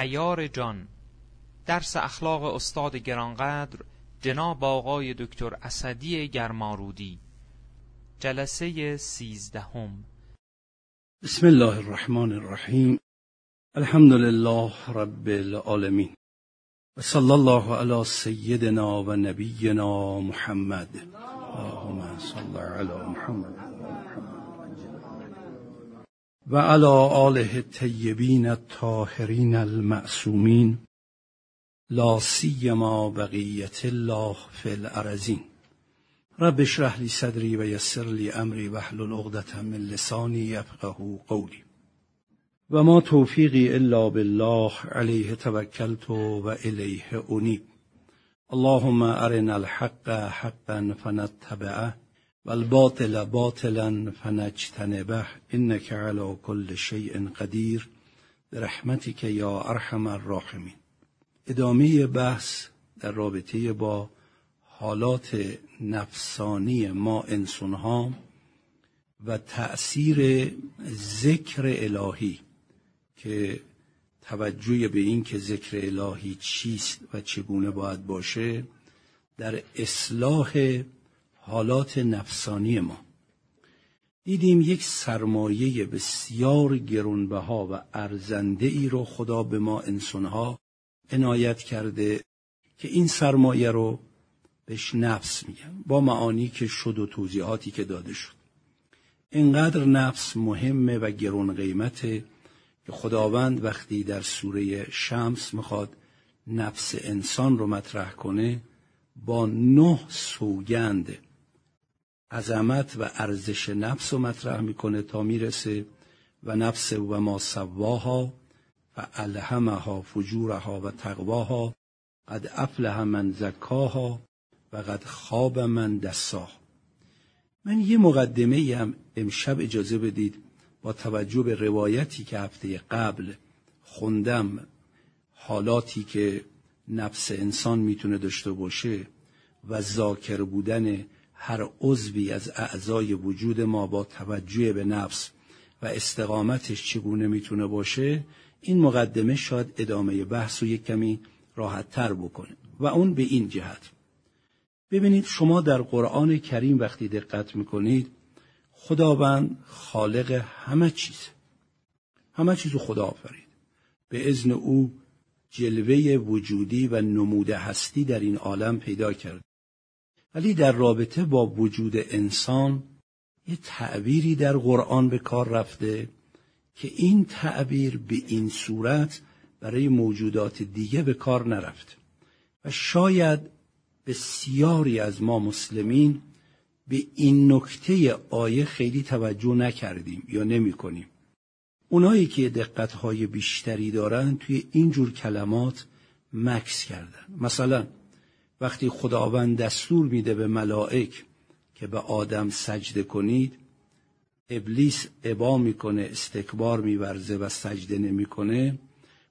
ایار جان درس اخلاق استاد گرانقدر جناب آقای دکتر اسدی گرمارودی. جلسه سیزدهم. بسم الله الرحمن الرحیم. الحمد لله رب العالمین. و صلی الله علی سیدنا و نبینا محمد. اللهم صل علی محمد. و علی آله الطیبین الطاهرین المعصومین لا سیما بقیت الله فی الارزین رب اشرح لی صدری و یسر لی امری واحلل عقدة من لسانی یفقهوا قولی. و ما توفیقی الا بالله علیه توکلت و الیه انیب. اللهم ارنا الحق حقا فنتبعه والباطل باطلا فنجتنبه انك على كل شيء قدیر برحمتك یا ارحم الراحمین. ادامه بحث در رابطه با حالات نفسانی ما انسانها و تأثیر ذکر الهی که توجه به این که ذکر الهی چیست و چگونه باید باشه در اصلاح حالات نفسانی ما. دیدیم یک سرمایه بسیار گرونبها و ارزنده ای رو خدا به ما انسانها عنایت کرده که این سرمایه رو بهش نفس میگن. با معانی که شد و توضیحاتی که داده شد. اینقدر نفس مهمه و گرون قیمته که خداوند وقتی در سوره شمس می‌خواد نفس انسان رو مطرح کنه با نه سوگند عظمت و ارزش نفس رو مطرح می‌کنه تا می‌رسه و نفس و ما سواها و الهمها فجورها و تقواها قد افلح من زکاها و قد خواب من دساها. من یه مقدمه هم امشب اجازه بدید با توجه به روایتی که هفته قبل خوندم حالاتی که نفس انسان می‌تونه داشته باشه و ذاکر بودن هر عضوی از اعضای وجود ما با توجه به نفس و استقامتش چگونه می‌تونه باشه این مقدمه شاید ادامه بحث رو یک کمی راحت تر بکنه. و اون به این جهت. ببینید شما در قرآن کریم وقتی دقت می‌کنید خداوند خالق همه چیز. همه چیز رو خدا آفرید. به ازن او جلوه وجودی و نموده هستی در این عالم پیدا کرد. ولی در رابطه با وجود انسان یه تعبیری در قرآن به کار رفته که این تعبیر به این صورت برای موجودات دیگه به کار نرفته و شاید بسیاری از ما مسلمین به این نکته آیه خیلی توجه نکردیم یا نمی کنیم. اونایی که دقتهای بیشتری دارن توی اینجور کلمات مکس کردن مثلا وقتی خداوند دستور میده به ملائک که به آدم سجده کنید ابلیس عبا می‌کنه استکبار میورزه و سجده نمی‌کنه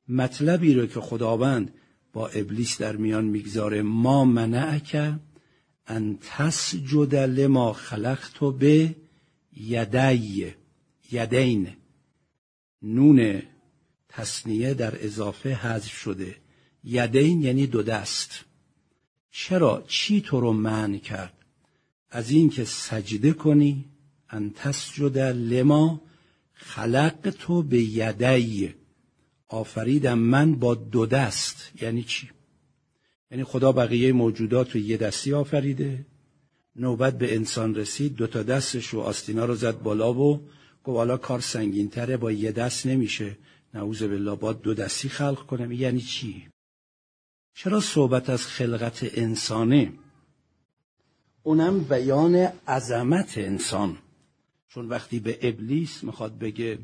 مطلبی رو که خداوند با ابلیس در میان می‌گذاره ما منعک ان تسجد لما خلقت به یدی یدین. نون تصنیه در اضافه حذف شده. یدین یعنی دو دست. چرا چی تو رو منع کرد؟ از اینکه سجده کنی ان تسجد لما خلق تو به یدی. آفریدم من با دو دست. یعنی چی؟ یعنی خدا بقیه موجودات رو یه دستی آفریده نوبت به انسان رسید دو تا دستش و آستینا رو زد بالا و گفت حالا کار سنگین تره با یه دست نمیشه. نعوذ بالله با دو دستی خلق کنم. یعنی چی؟ چرا صحبت از خلقت انسانه؟ اونم بیان عظمت انسان. چون وقتی به ابلیس می‌خواد بگه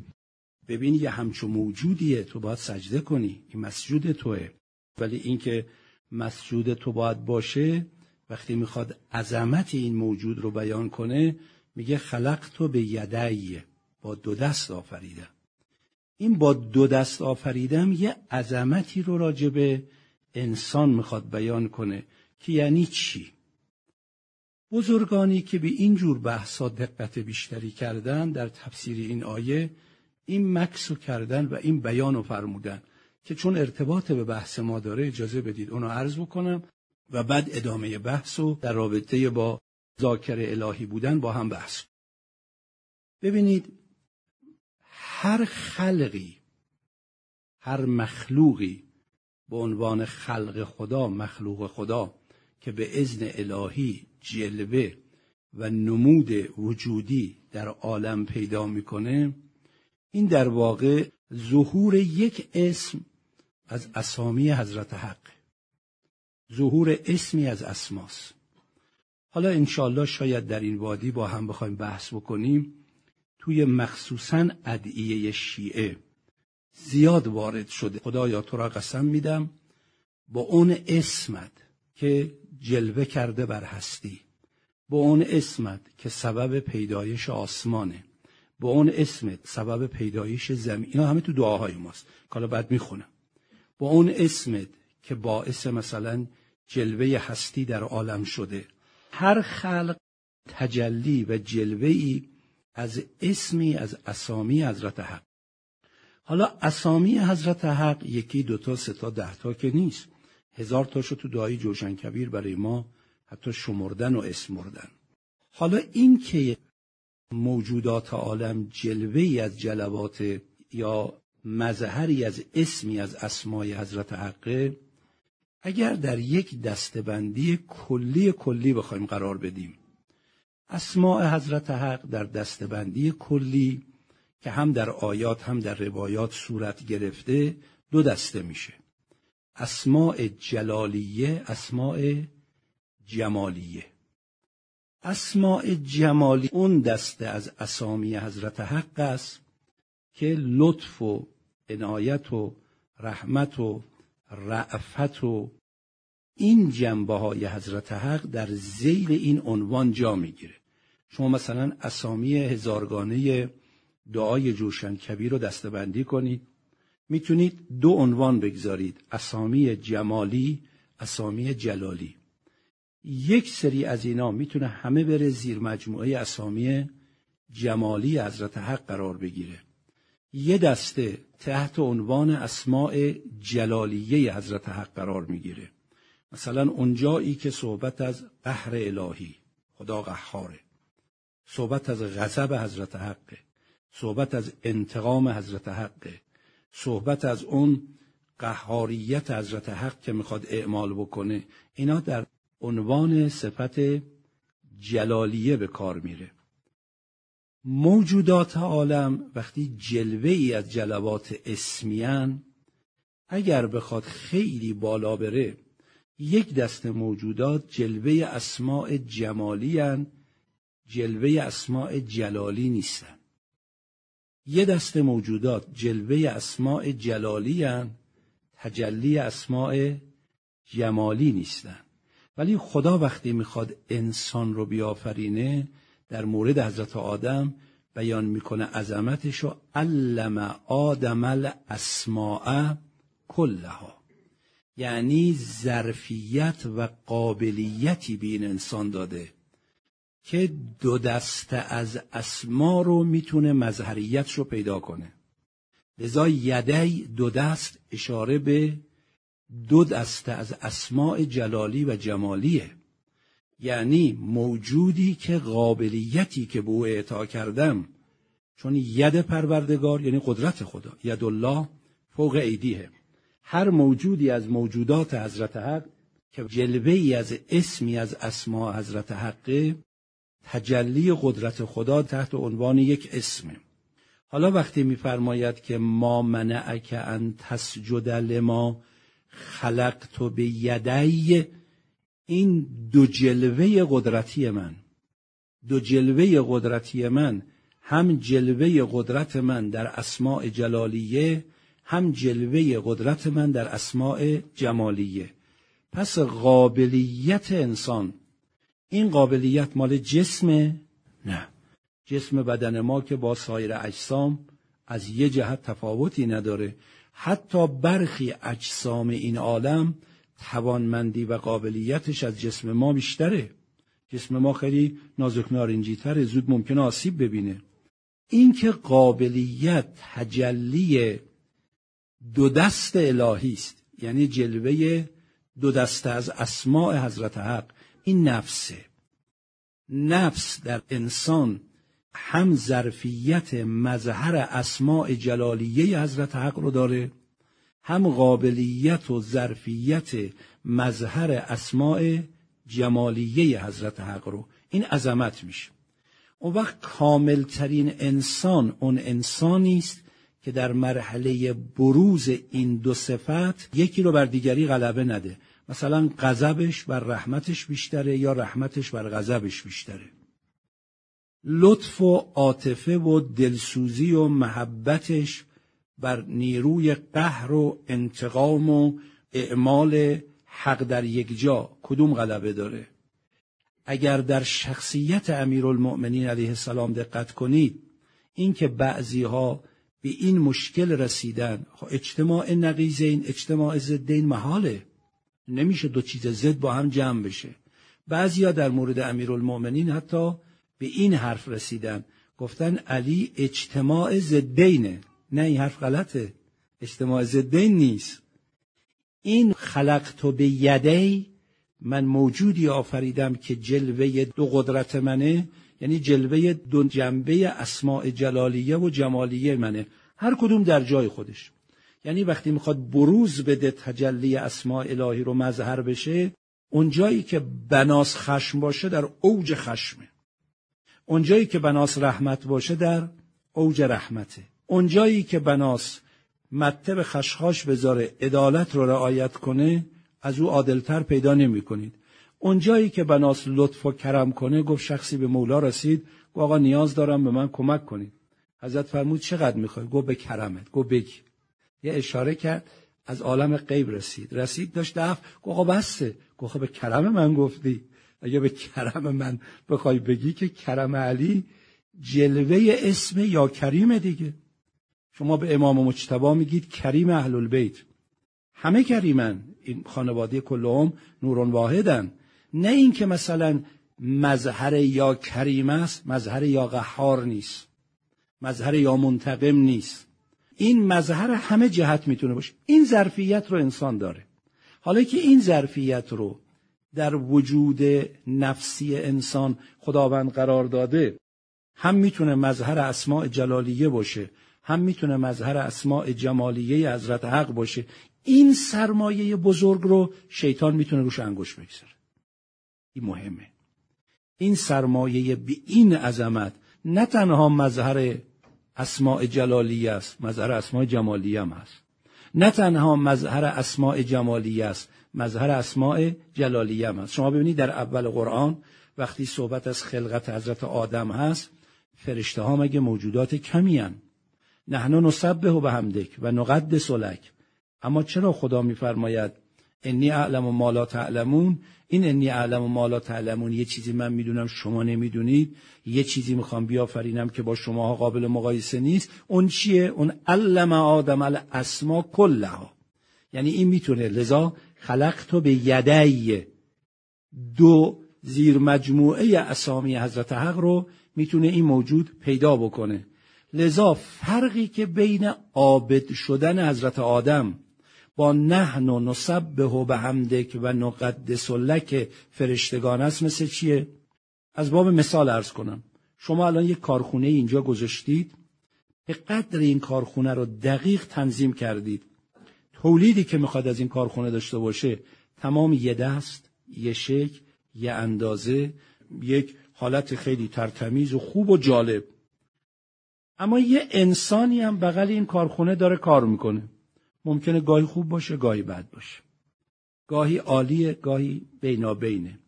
ببین یه همچو موجودیه تو باید سجده کنی این مسجود توه. ولی اینکه مسجود تو باید باشه وقتی می‌خواد عظمت این موجود رو بیان کنه میگه خلق تو به یدعیه با دو دست آفریدم این با دو دست آفریدم یه عظمتی رو راجبه انسان می‌خواد بیان کنه که یعنی چی؟ بزرگانی که به این جور بحثا دقت بیشتری کردن در تفسیر این آیه این مکسو کردن و این بیانو فرمودن که چون ارتباط به بحث ما داره اجازه بدید اونو عرض بکنم و بعد ادامه بحث و در رابطه با ذاکر الهی بودن با هم بحث ببینید هر خلقی هر مخلوقی به عنوان خلق خدا مخلوق خدا که به اذن الهی جلوه و نمود وجودی در عالم پیدا می‌کنه. این در واقع ظهور یک اسم از اسامی حضرت حق. ظهور اسمی از اسماس. حالا انشالله شاید در این وادی با هم بخوایم بحث بکنیم. توی مخصوصا ادعیه شیعه. زیاد وارد شده. خدایا تو را قسم میدم. با اون اسمت که جلوه کرده بر هستی. با اون اسمت که سبب پیدایش آسمانه. با اون اسمت سبب پیدایش زمین. اینا همه تو دعاهای ماست. حالا بعد می‌خونم. با اون اسمت که باعث مثلا جلوه هستی در عالم شده. هر خلق تجلی و جلوه ای از اسمی از اسامی حضرت حق. حالا اسامی حضرت حق یکی دوتا ستا دهتا که نیست. هزار تاشو تو دعای جوشن کبیر برای ما حتی شمردن و اسمردن حالا این که موجودات عالم جلوه ای از جلوات یا مظهری از اسمی از اسمای حضرت حقه اگر در یک دستبندی کلی کلی بخوایم قرار بدیم اسماع حضرت حق در دستبندی کلی که هم در آیات هم در روایات صورت گرفته دو دسته میشه. اسماع جلالیه اسماع جمالیه. اسماع جمالی اون دسته از اسامی حضرت حق است که لطف و عنایت و رحمت و رعفت و این جنبه های حضرت حق در زیل این عنوان جا می‌گیره. شما مثلا اسامی هزارگانه دعای جوشن کبیر رو دستبندی کنید. می‌تونید دو عنوان بگذارید. اسامی جمالی اسامی جلالی. یک سری از اینا می‌تونه همه بره زیر مجموعه اسامی جمالی حضرت حق قرار بگیره. یه دسته تحت عنوان اسماع جلالیه حضرت حق قرار می‌گیره. مثلا اونجایی که صحبت از قهر الهی خدا قهاره. صحبت از غضب حضرت حقه. صحبت از انتقام حضرت حقه صحبت از اون قهاریت حضرت حق که می‌خواد اعمال بکنه. اینا در عنوان صفت جلالیه به کار میره. موجودات عالم وقتی جلوه ای از جلوات اسمیان اگر بخواد خیلی بالا بره یک دست موجودات جلوه اسماع جمالی هن، جلوه اسماع جلالی نیستن. یه دست موجودات جلوه اسماع جلالی هن، تجلی اسماع جمالی نیستن. ولی خدا وقتی می‌خواد انسان رو بیافرینه در مورد حضرت آدم بیان می‌کنه عظمتش و علم آدم الاسماء کلها. یعنی ظرفیت و قابلیتی به این انسان داده. که دو دسته از اسما رو می‌تونه مظهریت رو پیدا کنه. لذا یدی دو دست اشاره به دو دسته از اسماع جلالی و جمالیه. یعنی موجودی که قابلیتی که به او اعطا کردم. چون ید پروردگار یعنی قدرت خدا ید الله فوق ایدیه. هر موجودی از موجودات حضرت حق که جلوه ای از اسمی از اسماع حضرت حقه تجلی قدرت خدا تحت عنوان یک اسمه حالا وقتی میفرماید که ما منعک ان تسجد لما خلقت به یدی این دو جلوه قدرتی من دو جلوه قدرتی من هم جلوه قدرت من در اسماع جلالیه هم جلوه قدرت من در اسماع جمالیه. پس قابلیت انسان این قابلیت مال جسمه؟ نه. جسم بدن ما که با سایر اجسام از یه جهت تفاوتی نداره. حتی برخی اجسام این عالم توانمندی و قابلیتش از جسم ما بیشتره. جسم ما خیلی نازک نارنجی تره زود ممکنه آسیب ببینه. این که قابلیت تجلی دو دست الهی است یعنی جلوه دو دست از اسماع حضرت حق. این نفسه نفس در انسان هم ظرفیت مظهر اسماع جلالیه حضرت حق رو داره هم قابلیت و ظرفیت مظهر اسماع جمالیه حضرت حق رو. این عظمت میشه. اون وقت کاملترین انسان اون انسانی است که در مرحله بروز این دو صفت یکی رو بر دیگری غلبه نده. مثلا غضبش بر رحمتش بیشتره یا رحمتش بر غضبش بیشتره. لطف و عاطفه و دلسوزی و محبتش بر نیروی قهر و انتقام و اعمال حق در یک جا کدوم غلبه داره؟ اگر در شخصیت امیرالمؤمنین علیه السلام دقت کنید اینکه بعضی ها به این مشکل رسیدن خب اجتماع نقیزین اجتماع ضدین محاله. نمیشه دو چیز ضد با هم جمع بشه. بعضیا در مورد امیرالمؤمنین حتی به این حرف رسیدن. گفتن علی اجتماع ضدینه نه این حرف غلطه. اجتماع ضدین نیست. این خلقت به یدی من موجودی آفریدم که جلوه دو قدرت منه. یعنی جلوه دو جنبه اسماع جلالیه و جمالیه منه. هر کدوم در جای خودش. یعنی وقتی می‌خواد بروز بده تجلی اسماع الهی رو مظهر بشه اون جایی که بناس خشم باشه در اوج خشمه. اون جایی که بناس رحمت باشه در اوج رحمته. اون جایی که بناس مطب خشخاش بذاره عدالت رو رعایت کنه از او عادلتر پیدا نمی کنید. اون جایی که بناس لطف و کرم کنه گفت شخصی به مولا رسید گفت آقا نیاز دارم به من کمک کنید. حضرت فرمود چقدر می‌خوای؟ گفت به کرمت گفت بگی یه اشاره کرد از عالم غیب رسید. رسید داشت دفع گفت آقا بسته گفت خب به کرم من گفتی. اگه به کرم من بخوای بگی که کرم علی جلوه اسم یا کریم دیگه. شما به امام مجتبا میگید کریم اهل البیت همه کریمن. این خانواده کلهم نورون واحدن. نه اینکه مثلا مظهر یا کریم است مظهر یا قهار نیست. مظهر یا منتقم نیست. این مظهر همه جهت می‌تونه باشه. این ظرفیت رو انسان داره. حالا که این ظرفیت رو در وجود نفسی انسان خداوند قرار داده هم می‌تونه مظهر اسماع جلالیه باشه هم می‌تونه مظهر اسماع جمالیه حضرت حق باشه. این سرمایه بزرگ رو شیطان می‌تونه روش انگوش بگذاره. این مهمه. این سرمایه به این عظمت نه تنها مظهر اسماع جلالیه است. مظهر اسماع جمالیه هم هست. نه تنها مظهر اسماع جمالیه است مظهر اسماع جلالیه هم هست. شما ببینید در اول قرآن وقتی صحبت از خلقت حضرت آدم هست فرشته ها مگه موجودات کمی هن. نحن نسبه به همدک و نقد سلک اما چرا خدا میفرماید انی اعلم و مالا تعلمون این انی اعلم و مالا تعلمون یه چیزی من می‌دونم شما نمی‌دونید یه چیزی می‌خوام بیافرینم که با شما قابل مقایسه نیست اون چیه اون علم آدم الاسما کلها یعنی این می‌تونه لذا خلقتو به یدی دو زیر مجموعه اسامی حضرت حق رو می‌تونه این موجود پیدا بکنه لذا فرقی که بین عابد شدن حضرت آدم با نحن و نسبه و به همدک و نقدس لک فرشتگان است. مثل چیه؟ از باب مثال ارز کنم. شما الان یک کارخونه اینجا گذاشتید. به قدر این کارخونه رو دقیق تنظیم کردید. تولیدی که می‌خواد از این کارخونه داشته باشه تمام یه دست یه شکل یه اندازه یک حالت خیلی ترتمیز و خوب و جالب. اما یه انسانی هم بغل این کارخونه داره کار می‌کنه. ممکنه گاهی خوب باشه گاهی بد باشه. گاهی عالیه گاهی بینابینه.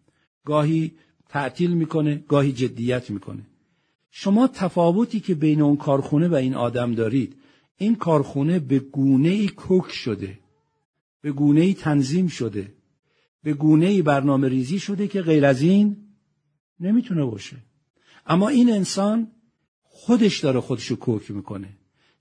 گاهی تعطیل می‌کنه گاهی جدیت می‌کنه. شما تفاوتی که بین اون کارخونه و این آدم دارید این کارخونه به گونه ای کوک شده به گونه ای تنظیم شده به گونه ای برنامه ریزی شده که غیر از این نمی‌تونه باشه. اما این انسان خودش داره خودشو کوک می‌کنه.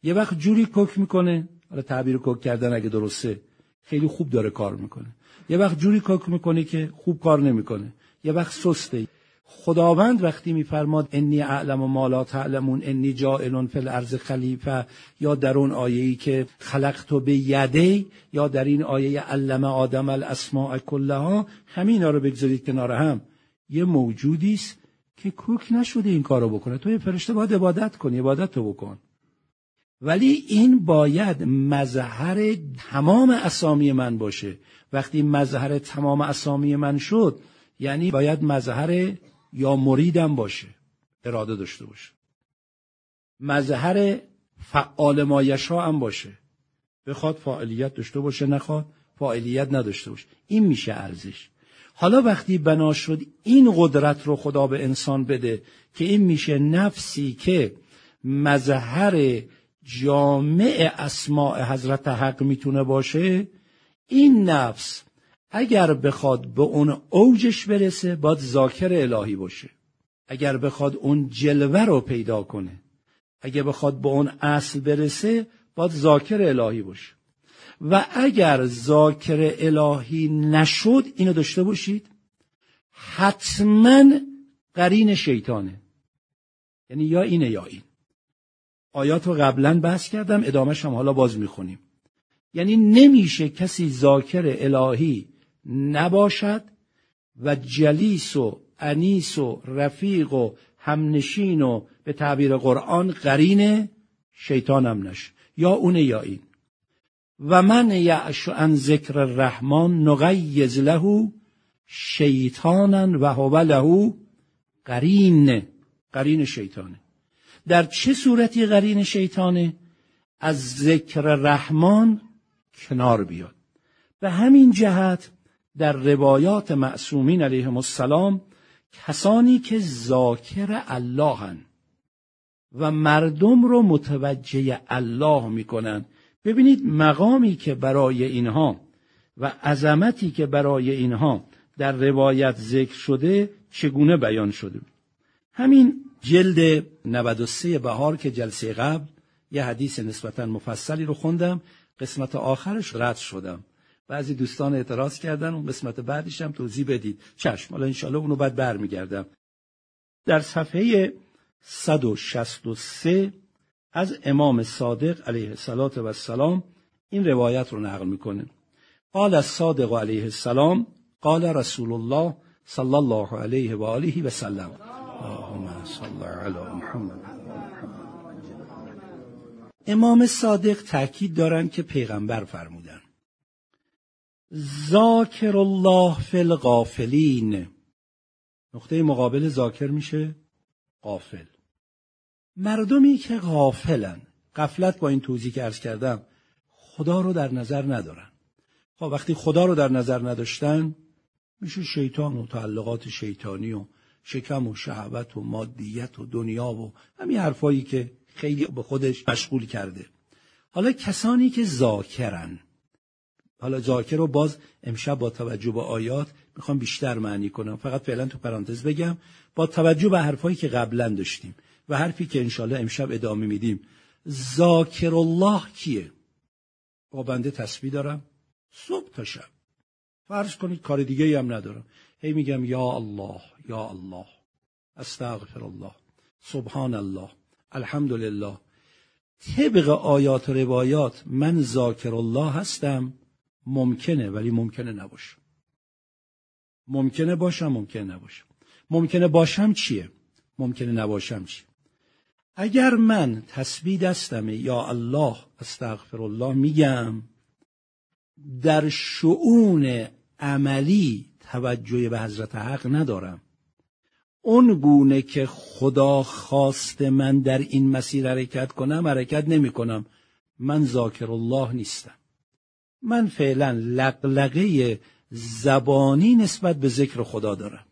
یه وقت جوری کوک می‌کنه حالا تعبیر کوک کردن اگه درسته خیلی خوب داره کار می‌کنه. یه وقت جوری کوک می‌کنه که خوب کار نمی‌کنه. یه وقت سسته. خداوند وقتی میفرماد انی اعلم و مالا تعلمون انی جائل فی الارض خلیفه یا در اون آیه ای که خلقت به یدی یا در این آیه علم آدم الاسماء کلها همینا رو بگذارید کنار هم. یه موجودی است که کوک نشده این کارو بکنه. تو یه فرشته باید عبادت کنی عبادت تو بکن. ولی این باید مظهر تمام اسامی من باشه. وقتی مظهر تمام اسامی من شد یعنی باید مظهر یا مریدم باشه اراده داشته باشه. مظهر فعال مایشا هم باشه. بخواد فاعلیت داشته باشه نخواد فاعلیت نداشته باشه. این میشه ارزش. حالا وقتی بنا شد این قدرت رو خدا به انسان بده که این میشه نفسی که مظهر جامع اسماع حضرت حق می‌تونه باشه؟ این نفس اگر بخواد به اون اوجش برسه باید ذاکر الهی باشه. اگر بخواد اون جلوه رو پیدا کنه. اگر بخواد به اون اصل برسه باید ذاکر الهی باشه. و اگر ذاکر الهی نشد اینو داشته باشید. حتما قرین شیطانه. یعنی یا اینه یا این. آیات رو قبلا بحث کردم ادامهش هم حالا باز می‌خونیم. یعنی نمیشه کسی ذاکر الهی نباشد و جلیس و انیس و رفیق و همنشین و به تعبیر قرآن قرین شیطان هم نشه یا اونه یا این. و من یعش عن ذکر الرحمن نغیز له شیطانا و هو له قرین قرین شیطانه. در چه صورتی قرین شیطانه از ذکر رحمان کنار بیاد؟ به همین جهت در روایات معصومین علیهم السلام کسانی که ذاکر الله هن و مردم رو متوجه الله می‌کنن ببینید مقامی که برای اینها و عظمتی که برای اینها در روایت ذکر شده چگونه بیان شده؟ همین جلد 93 بهار که جلسه قبل یه حدیث نسبتا مفصلی رو خوندم قسمت آخرش رد شدم. بعضی دوستان اعتراض کردن اون قسمت بعدش هم توضیح بدید. چشم. حالا انشالله اونو بعد برمیگردم. در صفحه 163 از امام صادق علیه السلام این روایت رو نقل می‌کنه. قال الصادق علیه السلام قال رسول الله صلی الله علیه و آله و سلم. اللهم صل علی محمد. امام صادق تاکید دارند که پیغمبر فرمودن ذاکر الله فی الغافلین. نقطه مقابل ذاکر میشه؟ غافل. مردمی که غافلن. قفلت با این توضیح که ارز کردم خدا رو در نظر ندارن. خب وقتی خدا رو در نظر نداشتن میشه شیطان و تعلقات شیطانی و شکم و شهوت و مادیت و دنیا و همین حرفایی که خیلی به خودش مشغول کرده. حالا کسانی که ذاکرن. حالا ذاکر رو باز امشب با توجه به آیات می‌خوام بیشتر معنی کنم. فقط فعلا تو پرانتز بگم با توجه به حرفایی که قبلا داشتیم و حرفی که انشالله امشب ادامه میدیم. ذاکر الله کیه؟ با بنده تسبیح دارم. صبح تا شب. فرض کنید کار دیگه هم ندارم. هی میگم یا الله. یا الله استغفر الله سبحان الله الحمدلله طبق آیات و روایات من ذاکر الله هستم ممکنه ولی ممکنه نباشه ممکنه باشم ممکنه نباشم ممکنه باشم چیه ممکنه نباشم چیه اگر من تسبیح دستم یا الله استغفر الله میگم در شعون عملی توجه به حضرت حق ندارم اون گونه که خدا خواست من در این مسیر حرکت کنم حرکت نمی کنم من ذاکر الله نیستم. من فعلا لقلقه زبانی نسبت به ذکر خدا دارم.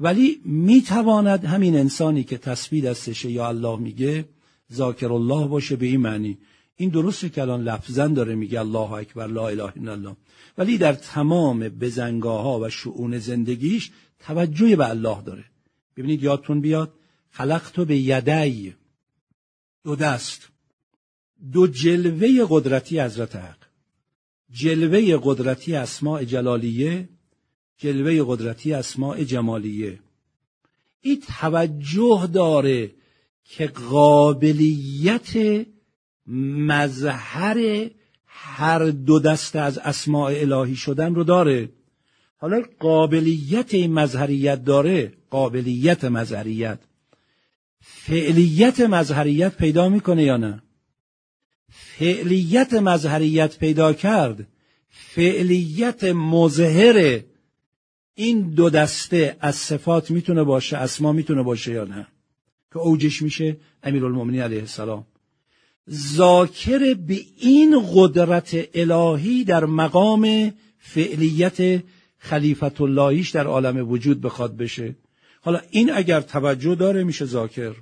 ولی می‌تواند همین انسانی که تسبیح دستشه یا الله میگه ذاکر الله باشه به این معنی. این درسته که الان لفظن داره میگه الله اکبر لا اله الا الله. ولی در تمام بزنگاه ها و شعون زندگیش توجه به الله داره. ببینید یادتون بیاد خلقتو به یدی دو دست دو جلوه قدرتی حضرت حق جلوه قدرتی اسماع جلالیه جلوه قدرتی اسماع جمالیه. این توجه داره که قابلیت مظهر هر دو دسته از اسماع الهی شدن رو داره. حالا قابلیت این مظهریت داره قابلیت مظهریت. فعلیت مظهریت پیدا می‌کنه یا نه؟ فعلیت مظهریت پیدا کرد فعلیت مظهر این دو دسته از صفات می‌تونه باشه اسما می‌تونه باشه یا نه؟ که اوجش میشه امیرالمومنین علیه السلام. ذاکر به این قدرت الهی در مقام فعلیت خلیفت اللهیش در عالم وجود بخواد بشه. حالا این اگر توجه داره میشه ذاکر.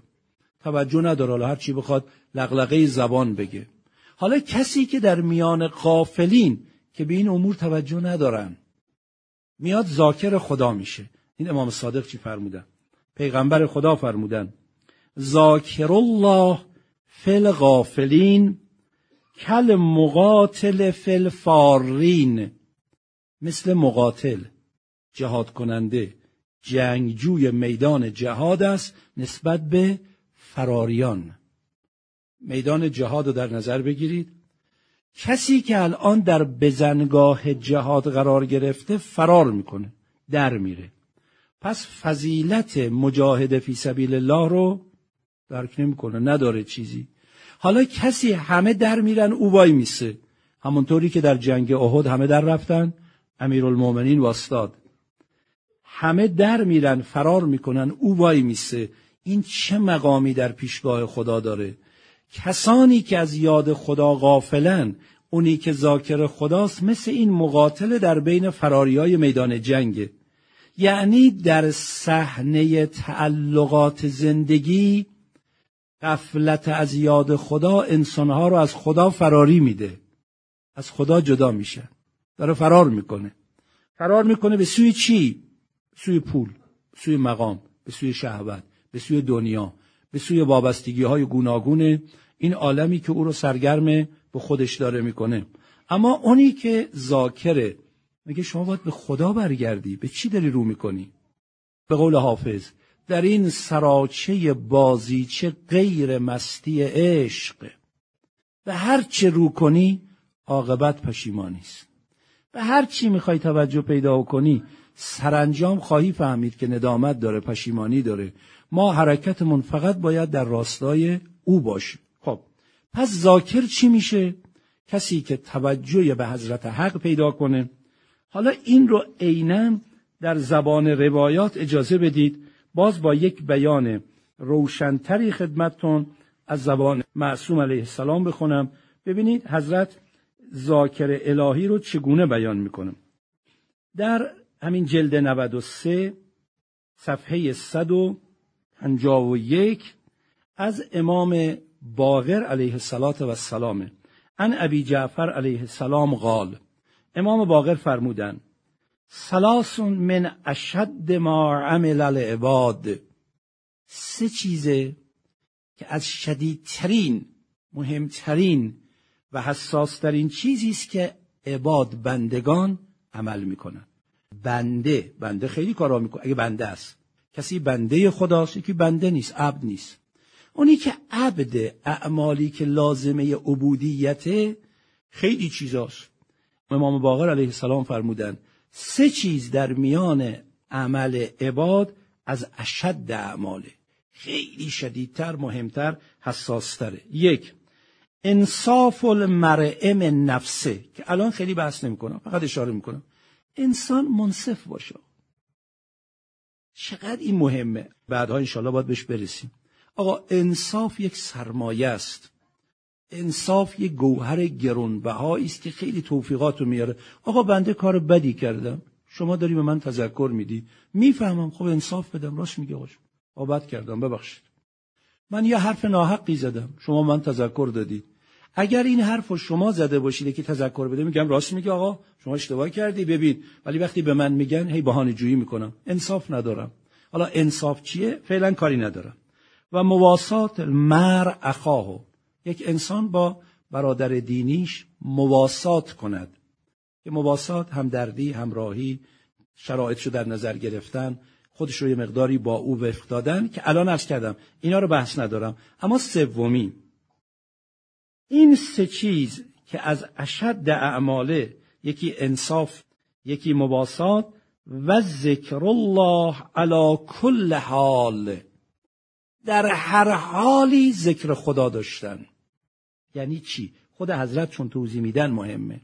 توجه نداره. حالا هر چی بخواد لغلقه زبان بگه. حالا کسی که در میان قافلین که به این امور توجه ندارن میاد ذاکر خدا میشه. این امام صادق چی فرمودن؟ پیغمبر خدا فرمودن. ذاکر الله فل غافلین کل مقاتل فل فارین مثل مقاتل جهاد کننده جنگجوی میدان جهاد است نسبت به فراریان میدان جهاد رو در نظر بگیرید. کسی که الان در بزنگاه جهاد قرار گرفته فرار می‌کنه در میره. پس فضیلت مجاهد فی سبیل الله رو درک نمی‌کنه نداره چیزی. حالا کسی همه در میرن او وای میسه. همونطوری که در جنگ احد همه در رفتن. امیرالمومنین واستاد. همه در میرن فرار می‌کنن او وای میسه. این چه مقامی در پیشگاه خدا داره؟ کسانی که از یاد خدا غافلن اونی که ذاکر خداست مثل این مقاتل در بین فراریای میدان جنگه یعنی در صحنه تعلقات زندگی قفلت از یاد خدا انسانها رو از خدا فراری میده. از خدا جدا میشن. داره فرار می‌کنه. فرار می‌کنه به سوی چی؟ سوی پول سوی مقام به سوی شهوت به سوی دنیا به سوی وابستگی های گوناگون این عالمی که او رو سرگرم به خودش داره می‌کنه. اما اونی که ذاکره میگه شما باید به خدا برگردی. به چی داری رو می‌کنی؟ به قول حافظ در این سراچه بازیچه غیر مستی عشق. به هر چه رو کنی عاقبت پشیمانی است. به هر چی می‌خوای توجه پیدا کنی سرانجام خواهی فهمید که ندامت داره پشیمانی داره. ما حرکتمون فقط باید در راستای او باشه. خب پس ذاکر چی میشه؟ کسی که توجه به حضرت حق پیدا کنه. حالا این رو عینا در زبان روایات اجازه بدید. باز با یک بیان روشنتری خدمتتون از زبان معصوم علیه السلام بخونم. ببینید حضرت ذاکر الهی رو چگونه بیان می‌کنم؟ در همین جلد 93 صفحه 151 از امام باغر علیه السلام ان ابی جعفر علیه السلام قال امام باقر فرمودن سلاسون من اشد ما عمل العباد. سه چیزه که از شدیدترین مهمترین و حساسترین چیزی است که عباد بندگان عمل می‌کنن بنده بنده خیلی کارا می‌کنه. اگه بنده است. کسی بنده خداست یکی بنده نیست عبد نیست. اونی که عبد اعمالی که لازمه عبودیته خیلی چیزاست. امام باقر علیه السلام فرمودن سه چیز در میان عمل عباد از اشد اعماله. خیلی شدیدتر مهمتر حساستره. یک انصاف المرعم نفسه که الان خیلی بحث نمی‌کنم فقط اشاره می‌کنم. انسان منصف باشه. چقدر این مهمه؟ بعدها انشالله باید بهش برسیم. آقا انصاف یک سرمایه است. انصاف یک گوهر گرونبهایی است که خیلی توفیقات رو میاره. آقا بنده کار بدی کردم. شما داری به من تذکر میدی. می‌فهمم. خب انصاف بدم. راست میگه آقا آباد کردم. ببخشید. من یه حرف ناحقی زدم. شما من تذکر دادید. اگر این حرف رو شما زده باشید که تذکر بده میگم راست میگه آقا شما اشتباه کردی. ببین ولی وقتی به من میگن هی بهانه جویی می‌کنم. انصاف ندارم. حالا انصاف چیه؟ فعلا کاری ندارم. و مواسات المر اخاهو یک انسان با برادر دینیش مواسات کند. که مواسات همدردی همراهی شرایطشو در نظر گرفتن. خودش رو یه مقداری با او وفق دادن که الان عرض کردم اینا رو بحث ندارم. اما سومی این سه چیز که از اشد اعماله یکی انصاف یکی مباسات و ذکر الله علی کل حال در هر حالی ذکر خدا داشتن. یعنی چی؟ خود حضرت چون توضیح میدن مهمه.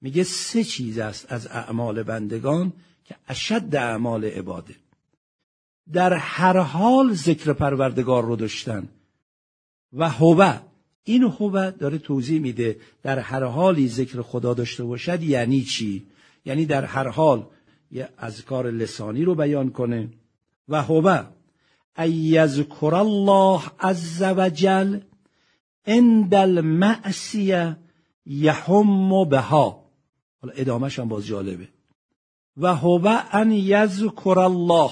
میگه سه چیز است از اعمال بندگان که اشد اعمال عباده. در هر حال ذکر پروردگار رو داشتن. و هوه این هوه داره توضیح میده در هر حالی ذکر خدا داشته باشد یعنی چی؟ یعنی در هر حال یه اذکار لسانی رو بیان کنه. و هوه ایذکر الله عز وجل عند المعصیه یهم بها. حالا ادامهش هم باز جالبه. و هو ان یذکر الله.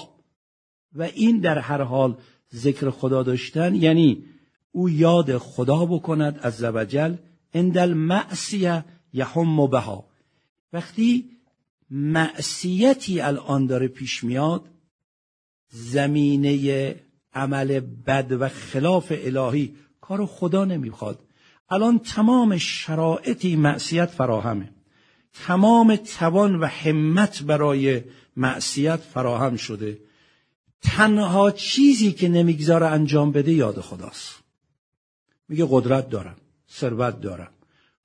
و این در هر حال ذکر خدا داشتن یعنی او یاد خدا بکند از زوجل عند المعصیه یهم بها. وقتی معصیتی الان داره پیش میاد زمینه عمل بد و خلاف الهی کار خدا نمی‌خواد. الان تمام شرایطی معصیت فراهمه. تمام توان و همت برای معصیت فراهم شده. تنها چیزی که نمی‌گذاره انجام بده یاد خداست. میگه قدرت دارم ثروت دارم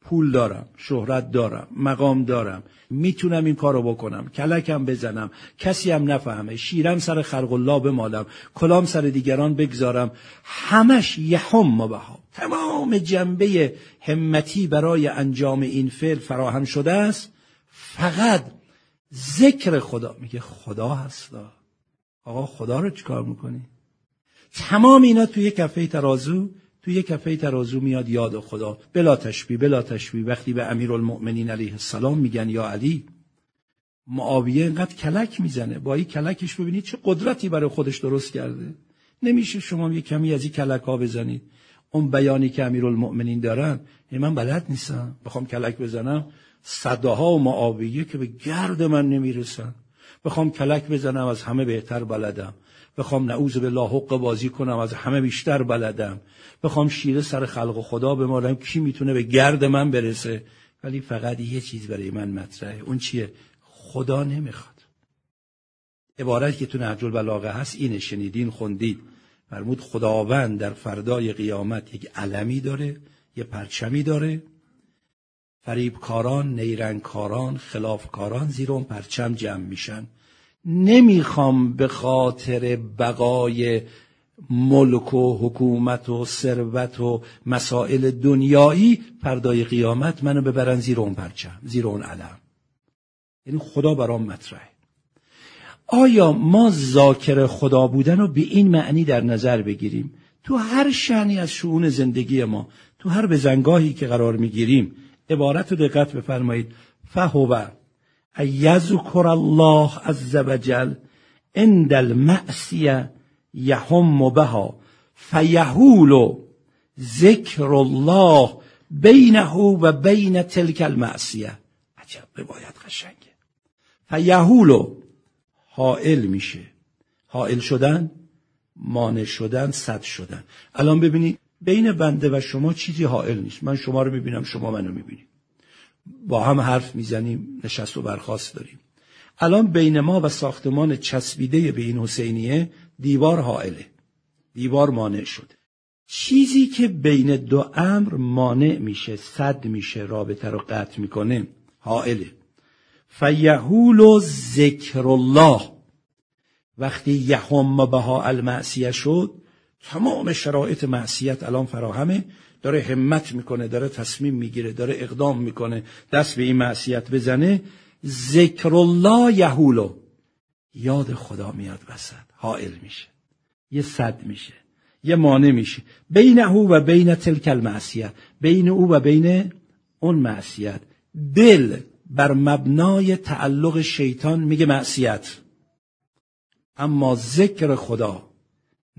پول دارم شهرت دارم مقام دارم می‌تونم این کارو بکنم کلکم بزنم کسی هم نفهمه شیرم سر خلق الله بمالم کلام سر دیگران بگذارم. همش یهم بها تمام جنبه همتی برای انجام این فعل فراهم شده است. فقط ذکر خدا. میگه خدا هستا. آقا خدا رو چیکار می‌کنی؟ تمام اینا توی کفه ترازو توی یک کفه ترازو میاد یاد خدا. بلا تشبیه بلا تشبیه. وقتی به امیرالمؤمنین علیه السلام میگن یا علی معاویه اینقدر کلک می‌زنه. با این کلکش ببینید چه قدرتی برای خودش درست کرده. نمیشه شما یه کمی از این کلک ها بزنید. اون بیانی که امیرالمؤمنین دارن من بلد نیستم. بخوام کلک بزنم. صداها و معاویه که به گرد من نمی‌رسن. بخوام کلک بزنم از همه بهتر بلدم. بخوام نعوذ بالله حق بازی کنم از همه بیشتر بلدم. بخوام شیره سر خلق خدا بمالم کی می‌تونه به گرد من برسه؟ ولی فقط یه چیز برای من مطرحه اون چیه؟ خدا نمی‌خواد. عبارت که تو نهج البلاغه هست اینه شنیدین خوندید. فرمود خداوند در فردای قیامت یک علمی داره یه پرچمی داره. فریبکاران نیرنگکاران خلافکاران زیر اون پرچم جمع میشن. نمی‌خوام به خاطر بقای ملک و حکومت و ثروت و مسائل دنیایی پردای قیامت منو ببرن زیر اون پرچم زیر اون علم. یعنی خدا برام مطرحه. آیا ما ذاکر خدا بودن رو به این معنی در نظر بگیریم؟ تو هر شعنی از شعون زندگی ما تو هر بزنگاهی که قرار می‌گیریم عبارت رو دقت بفرمایید. فهو یذکر الله عز وجل عند المعصیه یهم بها فیهول ذکر الله بینه و بین تلک المعصیه عجب روایت قشنگه فیهول حائل میشه. حائل شدن مانع شدن صد شدن. الان ببینید بین بنده و شما چیزی حائل نیست. من شما رو می‌بینم شما منو می‌بینید با هم حرف می‌زنیم نشست و برخواست داریم. الان بین ما و ساختمان چسبیده به این حسینیه دیوار حائله. دیوار مانع شده. چیزی که بین دو امر مانع میشه صد میشه رابطه رو قطع می‌کنه حائله. فیهول و ذکر الله. وقتی یهم بها المعصیه شد تمام شرایط معصیت الان فراهمه. داره همت می‌کنه داره تصمیم می‌گیره داره اقدام می‌کنه دست به این معصیت بزنه. ذکر الله یهولو. یاد خدا میاد وسط. حائل میشه. یه صد میشه. یه مانع میشه. بین او و بین تلک المعصیت. بین او و بین اون معصیت. دل بر مبنای تعلق شیطان میگه معصیت. اما ذکر خدا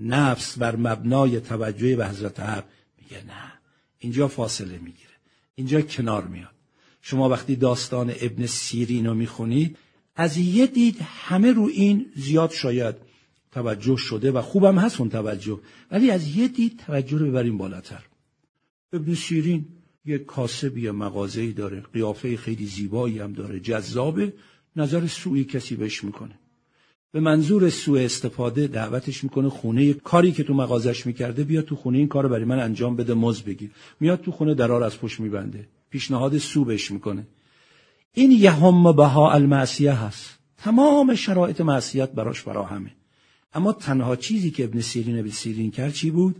نفس بر مبنای توجه به حضرت حق میگه نه. اینجا فاصله می‌گیره. اینجا کنار میاد. شما وقتی داستان ابن سیرین رو می‌خونید از یه دید همه رو این زیاد شاید توجه شده و خوبم هست اون توجه ولی از یه دید توجه رو ببریم بالاتر. ابن سیرین یه کاسب یا مغازه‌ای داره قیافه خیلی زیبایی هم داره جذابه. نظر سوی کسی بهش می‌کنه. به منظور سوء استفاده دعوتش می‌کنه خونه کاری که تو مغازش می‌کرده بیا تو خونه این کار برای من انجام بده مز بگیر. میاد تو خونه درار از پشت میبنده. پیشنهاد سو بهش می‌کنه. این یهم بها المعصیه هست. تمام شرایط معصیت براش فراهمه. اما تنها چیزی که ابن سیرین ابن سیرین کرد چی بود؟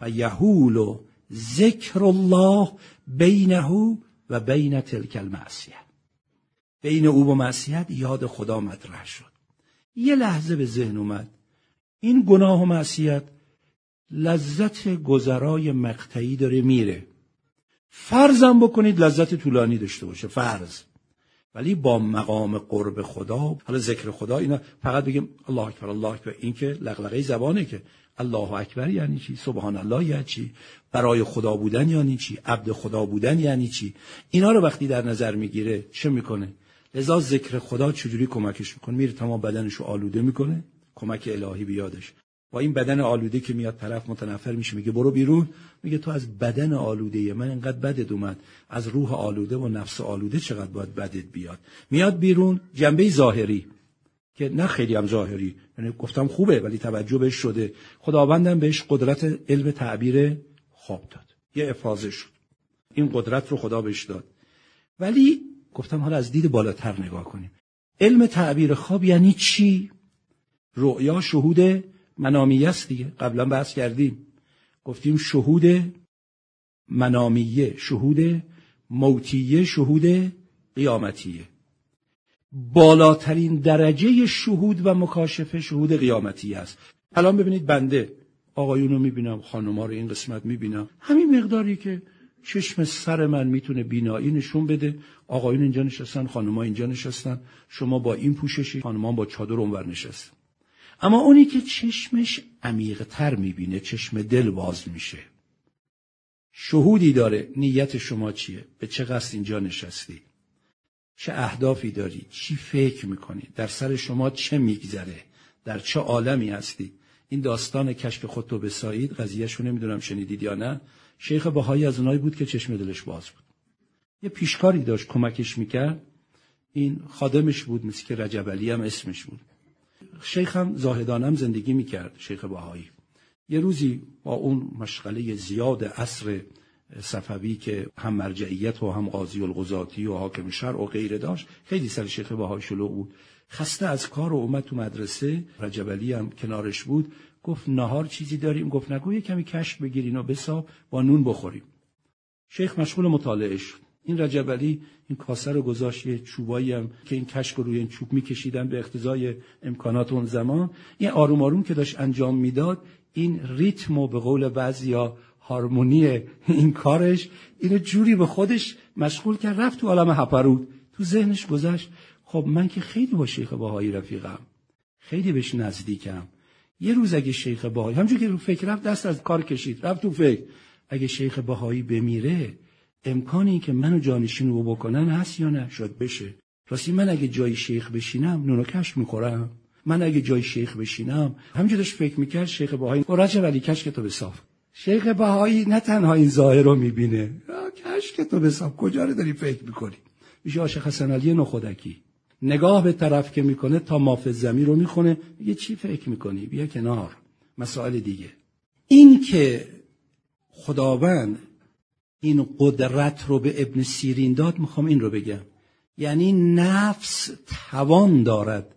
و یهول و ذکر الله بینه و بین تلک المعصیه. بین او و معصیت یاد خدا مطرح شد. یه لحظه به ذهن اومد. این گناه و معصیت لذت گذرای مقطعی داره میره. فرضم بکنید لذت طولانی داشته باشه فرض. ولی با مقام قرب خدا حالا ذکر خدا اینا فقط بگیم الله اکبر الله اکبر. این که لغلغه زبانه که الله اکبر یعنی چی؟ سبحان الله یعنی چی؟ برای خدا بودن یعنی چی؟ عبد خدا بودن یعنی چی؟ اینا رو وقتی در نظر می‌گیره چه می‌کنه؟ لذا ذکر خدا چجوری کمکش می‌کنه؟ میره تمام بدنش رو آلوده می‌کنه کمک الهی بیادش با این بدن آلوده که میاد طرف متنفر میشه میگه برو بیرون. میگه تو از بدن آلوده من انقدر بدت اومد. از روح آلوده و نفس آلوده چقدر باید بدت بیاد؟ میاد بیرون جنبه ظاهری. که نه خیلی هم ظاهری. یعنی گفتم خوبه ولی توجه بهش شده. خداوندم بهش قدرت علم تعبیر خواب داد. یه افاظه شد. این قدرت رو خدا بهش داد. ولی گفتم حالا از دید بالاتر نگاه کنیم. علم تعبیر خواب یعنی چی؟ رؤیا شهود منامیه است دیگه. قبلا بحث کردیم. گفتیم شهود منامیه شهود موتیه شهود قیامتیه. بالاترین درجه شهود و مکاشفه شهود قیامتی است. الان ببینید بنده آقایون رو می‌بینم خانوما رو این قسمت می‌بینم. همین مقداری که چشم سر من می‌تونه بینایی نشون بده. آقایون اینجا نشستن خانوما اینجا نشستن. شما با این پوششی خانوما با چادر اونور نشستن. اما اونی که چشمش عمیقتر می‌بینه چشم دل باز میشه. شهودی داره. نیت شما چیه؟ به چه قصد اینجا نشستی؟ چه اهدافی داری؟ چی فکر می‌کنی؟ در سر شما چه میگذره؟ در چه عالمی هستی؟ این داستان کشف خودتو به سعید قضیهشو نمی‌دونم شنیدید یا نه. شیخ بهایی از اونایی بود که چشم دلش باز بود. یه پیشکاری داشت کمکش می‌کرد. این خادمش بود مثل که رجب علی هم اسمش بود. شیخ هم زاهدانم زندگی می‌کرد شیخ بهایی. یه روزی با اون مشغله زیاد عصر صفوی که هم مرجعیت و هم قاضی القضاتی و حاکم شرع و غیره داشت خیلی سر شیخ بهایی شلوغ بود. خسته از کار و اومد تو مدرسه. رجبلی هم کنارش بود. گفت نهار چیزی داریم. گفت نگو یه کمی کشک بگیرین و بساب با نون بخوریم. شیخ مشغول مطالعه شد. این رجبلی این کاسه رو گذاشت یه چوبایی هم که این کشک رو روی این چوب میکشیدن به اقتضای امکانات اون زمان. این آروم آروم که داشت انجام می‌داد این ریتم و به قول بعضیا هارمونی این کارش اینو جوری به خودش مشغول کرد رفت تو عالم هپرود تو ذهنش گذشت خب من که خیلی با شیخ باهایی رفیقم خیلی بهش نزدیکم. یه روز اگه شیخ باهایی همجور که رو فکر رفت دست از کار کشید. رفت تو فکر. اگه شیخ باهایی بمیره امکانی که منو جانشین رو بکنن هست یا نه؟ شاید بشه. راستی من اگه جای شیخ بشینم نونو کش می‌خورم. من اگه جای شیخ بشینم همینجور داشت فکر می‌کرد شیخ بهایی رجب ولی کشک تو بصاف شیخ بهایی نه تنها این ظاهر رو می‌بینه کشک تو بصاف کجا رو داری فکر می‌کنی؟ میشه عاشق حسن علی نخودکی. نگاه به طرف که می‌کنه تا ماف زمین رو می‌خونه میگه چی فکر می‌کنی؟ بیا کنار. مسائل دیگه. این که خداوند این قدرت رو به ابن سیرین داد می‌خوام این رو بگم. یعنی نفس توان دارد.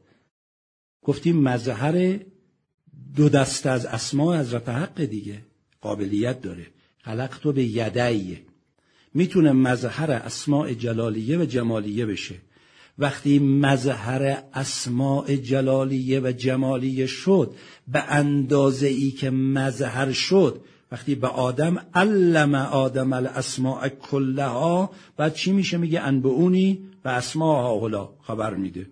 گفتیم مظهر دو دست از اسماء حضرت حق دیگه. قابلیت داره. خلق تو به یدیه. می‌تونه مظهر اسماء جلالیه و جمالیه بشه. وقتی مظهر اسماء جلالیه و جمالیه شد به اندازه ای که مظهر شد وقتی به آدم علم آدم الاسماء کلها بعد چی میشه؟ میگه انبعونی و اسماء هاولا خبر میده.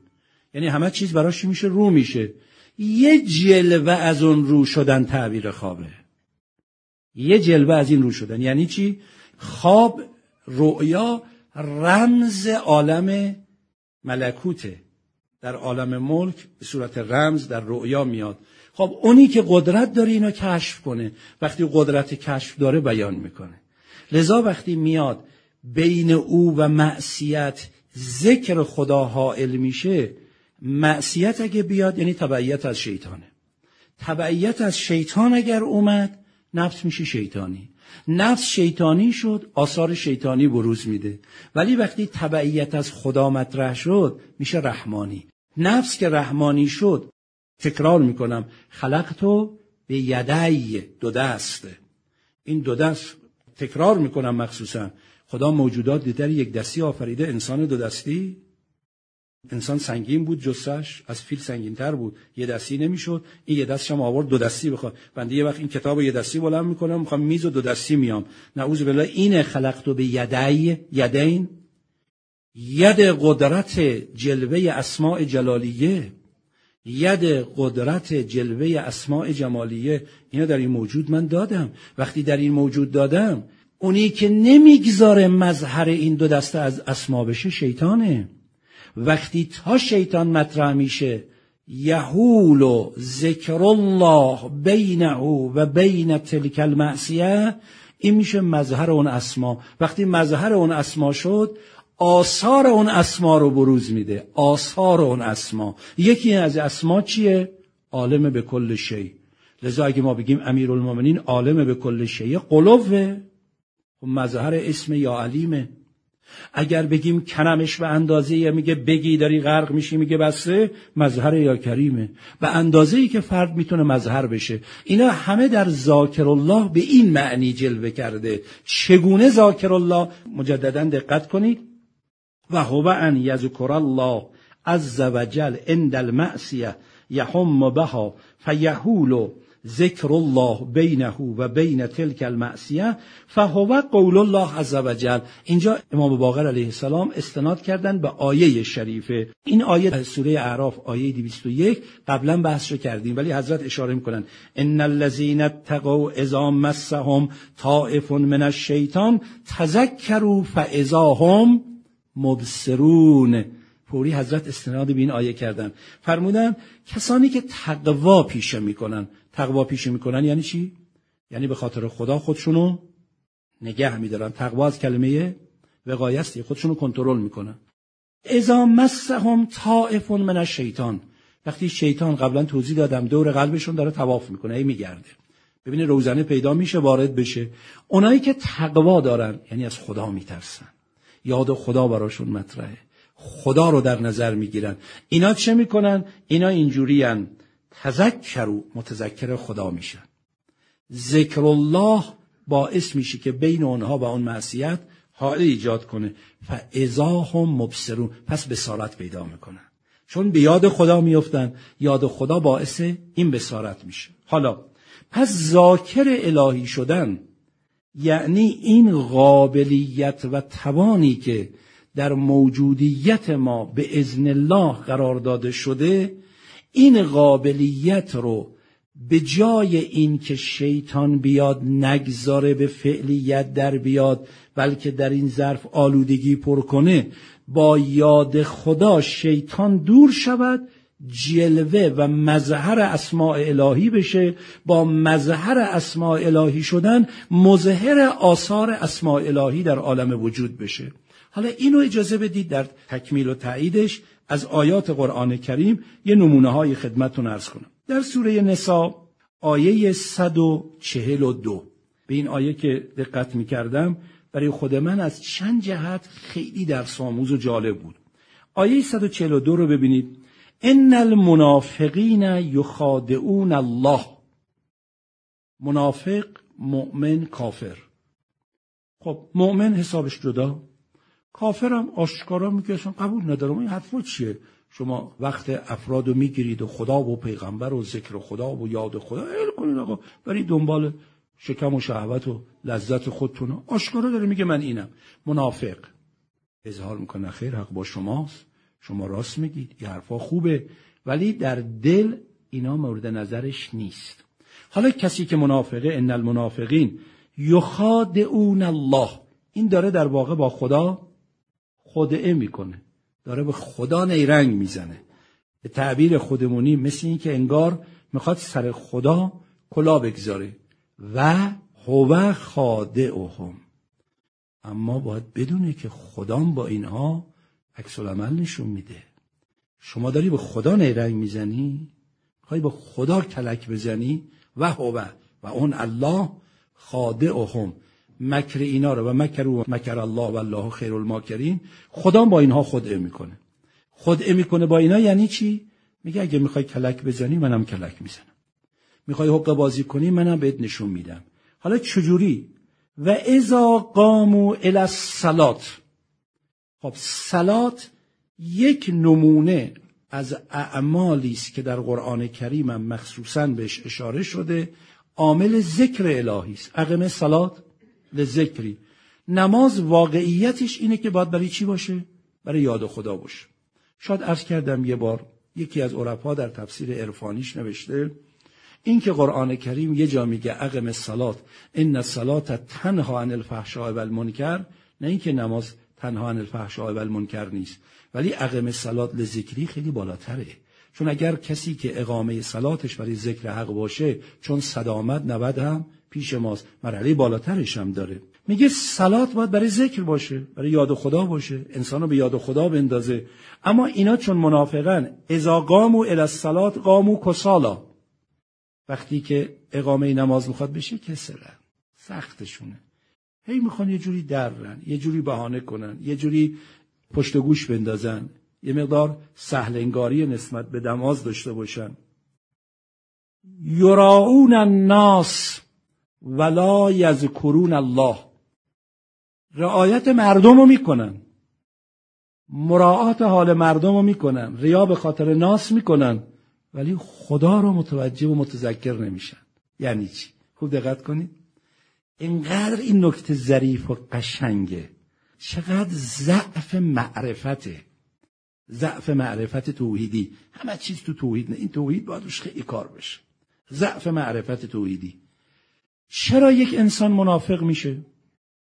یعنی همه چیز براش میشه؟ رو میشه. یه جلوه از اون رو شدن تعبیر خوابه. یه جلوه از این رو شدن. یعنی چی؟ خواب رؤیا رمز عالم ملکوته. در عالم ملک به صورت رمز در رؤیا میاد. خب اونی که قدرت داره اینا کشف کنه وقتی قدرت کشف داره بیان می‌کنه. لذا وقتی میاد بین او و معصیت ذکر خدا حائل میشه معصیت اگه بیاد یعنی تبعیت از شیطانه. تبعیت از شیطان اگر اومد نفس میشه شیطانی. نفس شیطانی شد آثار شیطانی بروز میده. ولی وقتی تبعیت از خدا مطرح شد میشه رحمانی. نفس که رحمانی شد تکرار می‌کنم خلقتو به یدی دو دسته این دو دست تکرار می‌کنم مخصوصا. خدا موجودات دیگر یک دستی آفریده انسان دو دستی؟ انسان سنگین بود جسش از فیل سنگین تر بود. یه دستی نمی‌شد. این یه دستش هم آورد دو دستی بخواد. بنده یه وقت این کتاب یه دستی بلند می‌کنم می‌خوام میز و دو دستی میام. نعوذ بالله این خلقتو به یدی یدین؟ ید قدرت جلوه اسماع جلالیه. ید قدرت جلوه اسماع جمالیه. اینا در این موجود من دادم. وقتی در این موجود دادم اونی که نمی‌گذاره مظهر این دو دسته از اسما بشه شیطانه. وقتی تا شیطان مطرح میشه یهول و ذکر الله بینه و بین تلک المعصیه این میشه مظهر اون اسما. وقتی مظهر اون اسما شد آثار اون اسما رو بروز میده. آثار اون اسما. یکی از اسما چیه؟ عالم به کل شی. لذا اگه ما بگیم امیرالمومنین عالم به کل شی قلوه. خب مظهر اسم یا علیمه. اگر بگیم کنمش به اندازه یا میگه بگی داری غرق میشی میگه بسه مظهر یا کریمه. به اندازه ای که فرد می‌تونه مظهر بشه. اینا همه در ذاکر الله به این معنی جلوه کرده. چگونه ذاکر الله مجددا دقت کنید. و هو ان یذکر الله عز وجل عند المعصیه یحم بها فیحول ذکر الله بینه و بین تلک المعصیه فهو قول الله عز وجل اینجا امام باقر علیه السلام استناد کردن به آیه شریفه. این آیه سوره اعراف آیه 201 قبلا بحث کردیم ولی حضرت اشاره می‌کنن. ان الذين اتقوا اذا مسهم طائف من الشیطان تذکروا فاذا هم مبصرون. فوری حضرت استناد به این آیه کردن. فرمودن کسانی که تقوا پیشه می‌کنن تقوا پیشه می‌کنن یعنی چی؟ یعنی به خاطر خدا خودشونو نگه میدارن. تقوا از کلمه وقایستی خودشونو کنترل می‌کنن. اذا مسهم طائف من الشیطان. وقتی شیطان قبلا توضیح دادم دور قلبشون داره تواف می‌کنه ای میگرده. ببینه روزنه پیدا میشه وارد بشه. اونایی که تقوا دارن یعنی از خدا میترسن. یاد خدا براشون مطرحه. خدا رو در نظر می‌گیرن. اینا چه می‌کنن؟ اینا اینجوریان. تذکرو متذکر خدا میشن. ذکر الله باعث میشه که بین اونها و اون معصیت حال ایجاد کنه. فاذا هم مبصرون. پس بسارت پیدا می‌کنن. چون به یاد خدا میفتن یاد خدا باعث این بسارت میشه. حالا پس ذاکر الهی شدن یعنی این قابلیت و توانی که در موجودیت ما به ازن الله قرار داده شده این قابلیت رو به جای این که شیطان بیاد نگذاره به فعلیت در بیاد بلکه در این ظرف آلودگی پر کنه با یاد خدا شیطان دور شود جلوه و مظهر اسماع الهی بشه. با مظهر اسماع الهی شدن مظهر آثار اسماع الهی در عالم وجود بشه. حالا اینو اجازه بدید در تکمیل و تاییدش از آیات قرآن کریم یه نمونه های خدمتتون ارز کنم. در سوره نسا آیه 142 به این آیه که دقت می کردم برای خود من از چند جهت خیلی در ساموز و جالب بود. آیه 142 رو ببینید. ان المنافقین یخادعون الله. منافق مؤمن کافر. خب مؤمن حسابش جدا؟ کافرم آشکارا میگه قبول ندارم. این حرفا چیه؟ شما وقت افراد رو می‌گیرید و خدا و پیغمبر و ذکر خدا و یاد خدا. ایل کنید آقا. برید دنبال شکم و شهوت و لذت خودتون. آشکارا داره میگه من اینم. منافق. اظهار می‌کنه. خیر حق با شماست. شما راست میگید. این حرفا خوبه. ولی در دل اینا مورد نظرش نیست. حالا کسی که منافقه ان المنافقین یخادعون الله. این داره در واقع با خدا خدعه می‌کنه. داره به خدا نیرنگ می‌زنه. به تعبیر خودمونی مثل این که انگار می‌خواد سر خدا کلا بگذاره. و هو خادعهم. اما باید بدونه که خدام با اینها عکس عمل نشون میده. شما داری به خدا نیرنگ می‌زنی؟ خواهی به خدا کلک بزنی؟ و هو و اون الله خادعهم. مکر اینا رو و مکر و مکر الله و الله خیر الماکرین خدا با اینها خدعه می‌کنه. خدعه می‌کنه با اینا یعنی چی؟ میگه اگه می‌خوای کلک بزنی منم کلک می‌زنم. می‌خوای حق بازی کنی منم بهت نشون میدم. حالا چجوری؟ و اذا قامو الی الصلات خب صلات یک نمونه از اعمالی است که در قرآن کریم مخصوصا بهش اشاره شده. عامل ذکر الهی است. اقم صلات لذکری. نماز واقعیتش اینه که باید برای چی باشه؟ برای یاد خدا باشه. شاید عرض کردم یه بار یکی از عرفا در تفسیر عرفانیش نوشته این که قرآن کریم یه جا میگه اقم الصلات ان الصلات تنها عن الفحشاء و المنکر نه اینکه نماز تنها عن الفحشاء و المنکر نیست ولی اقم الصلات لذکری خیلی بالاتره. چون اگر کسی که اقامه صلاتش برای ذکر حق باشه چون صدامت نود هم پیش ماست مرحله بالاترش هم داره. میگه سلات باید برای ذکر باشه برای یاد خدا باشه انسان رو به یاد خدا بندازه. اما اینا چون منافقن اذا قامو الى الصلات قامو کسالا. وقتی که اقامه نماز می‌خواد بشه کسرن سختشونه. هی می‌خوان یه جوری درن یه جوری بهانه کنن یه جوری پشت گوش بندازن. یه مقدار سهلنگاری نسبت به نماز داشته باشن. یراون الناس ولا یذکرون الله. رعایت مردم رو می‌کنن. مراعات حال مردم رو می‌کنن. ریا به خاطر ناس می‌کنن. ولی خدا رو متوجه و متذکر نمیشن. یعنی چی؟ خوب دقت کنید. اینقدر این نکته ظریف و قشنگه. چقدر ضعف معرفته. ضعف معرفت توحیدی. همه چیز تو توحید نه. این توحید باید روش خیلی کار بشه ضعف معرفت توحیدی. چرا یک انسان منافق میشه؟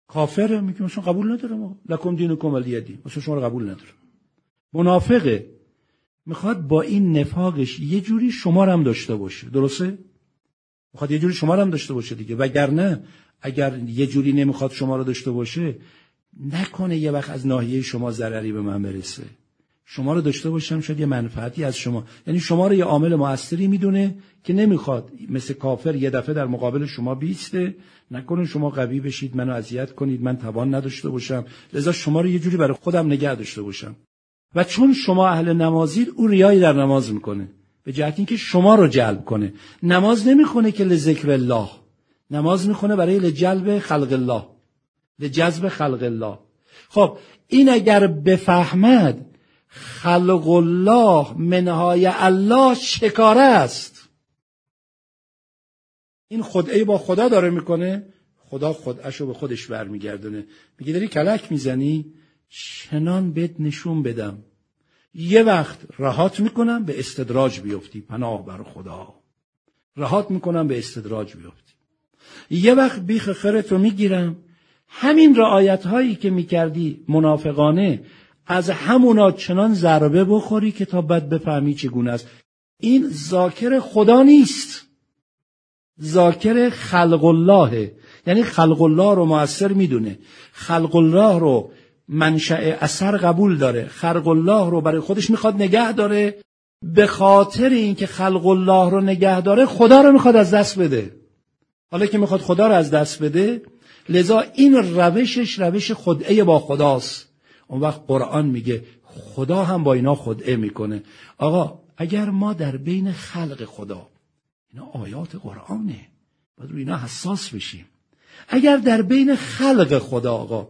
کافره. میگه مثلا قبول نداره ما لکم دینکم ولی دین مثلا شما رو قبول نداره منافقه. می‌خواد با این نفاقش یه جوری شما هم داشته باشه. درسته؟ می‌خواد یه جوری شما هم داشته باشه دیگه. وگرنه اگر یه جوری نمی‌خواد شما رو داشته باشه نکنه یه وقت از ناحیه شما ضرری به من برسه. شما رو داشته باشم شاید یه منفعتی از شما. یعنی شما رو یه عامل موثری می‌دونه که نمی‌خواد مثل کافر یه دفعه در مقابل شما بیسته. نکنه شما قوی بشید منو اذیت کنید من توان نداشته باشم. لذا شما رو یه جوری برای خودم نگه داشته باشم. و چون شما اهل نمازید او ریایی در نماز می‌کنه. به جهت اینکه شما رو جلب کنه. نماز نمی‌خونه که لذکر الله. نماز می‌خونه برای لجلب خلق الله. لجذب خلق الله. خب این اگر بفهمد خلق الله منهای الله شکاره است. این خدعه با خدا داره می‌کنه خدا خودشو به خودش برمیگردونه. میگه داری کلک می‌زنی؟ چنان بهت نشون بدم. یه وقت رهات می‌کنم به استدراج بیفتی پناه بر خدا. رهات می‌کنم به استدراج بیفتی. یه وقت بیخ خرتو می‌گیرم. همین رعایت هایی که می‌کردی منافقانه از همونا چنان ضربه بخوری که تا بد بفهمی چگونه است. این ذاکر خدا نیست. ذاکر خلق الله یعنی خلق الله رو موثر می‌دونه. خلق الله رو منشأ اثر قبول داره. خلق الله رو برای خودش می‌خواد نگه داره. به خاطر اینکه خلق الله رو نگه داره خدا رو می‌خواد از دست بده. حالا که می‌خواد خدا رو از دست بده لذا این روشش روش خدعه با خداست. اون وقت قرآن میگه خدا هم با اینا خدعه می‌کنه. آقا اگر ما در بین خلق خدا اینا آیات قرآنه. باید رو اینا حساس بشیم. اگر در بین خلق خدا آقا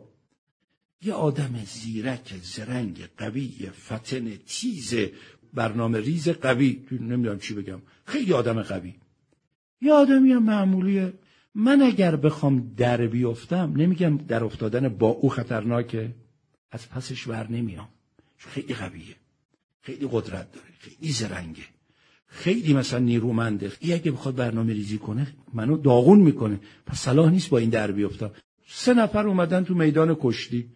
یه آدم زیرک زرنگ قوی فتن تیز برنامه ریز قوی نمی‌دونم چی بگم. خیلی آدم قوی. یه آدمی معمولیه من اگر بخوام در بیفتم نمیگم در افتادن با او خطرناکه. از پسش ور نمیام. خیلی قویه. خیلی قدرت داره. خیلی زرنگه. خیلی مثلا نیرومنده. ای اگه بخواد برنامه ریزی کنه منو داغون می‌کنه. پس صلاح نیست با این در بیفتم. سه نفر اومدن تو میدان کشتی.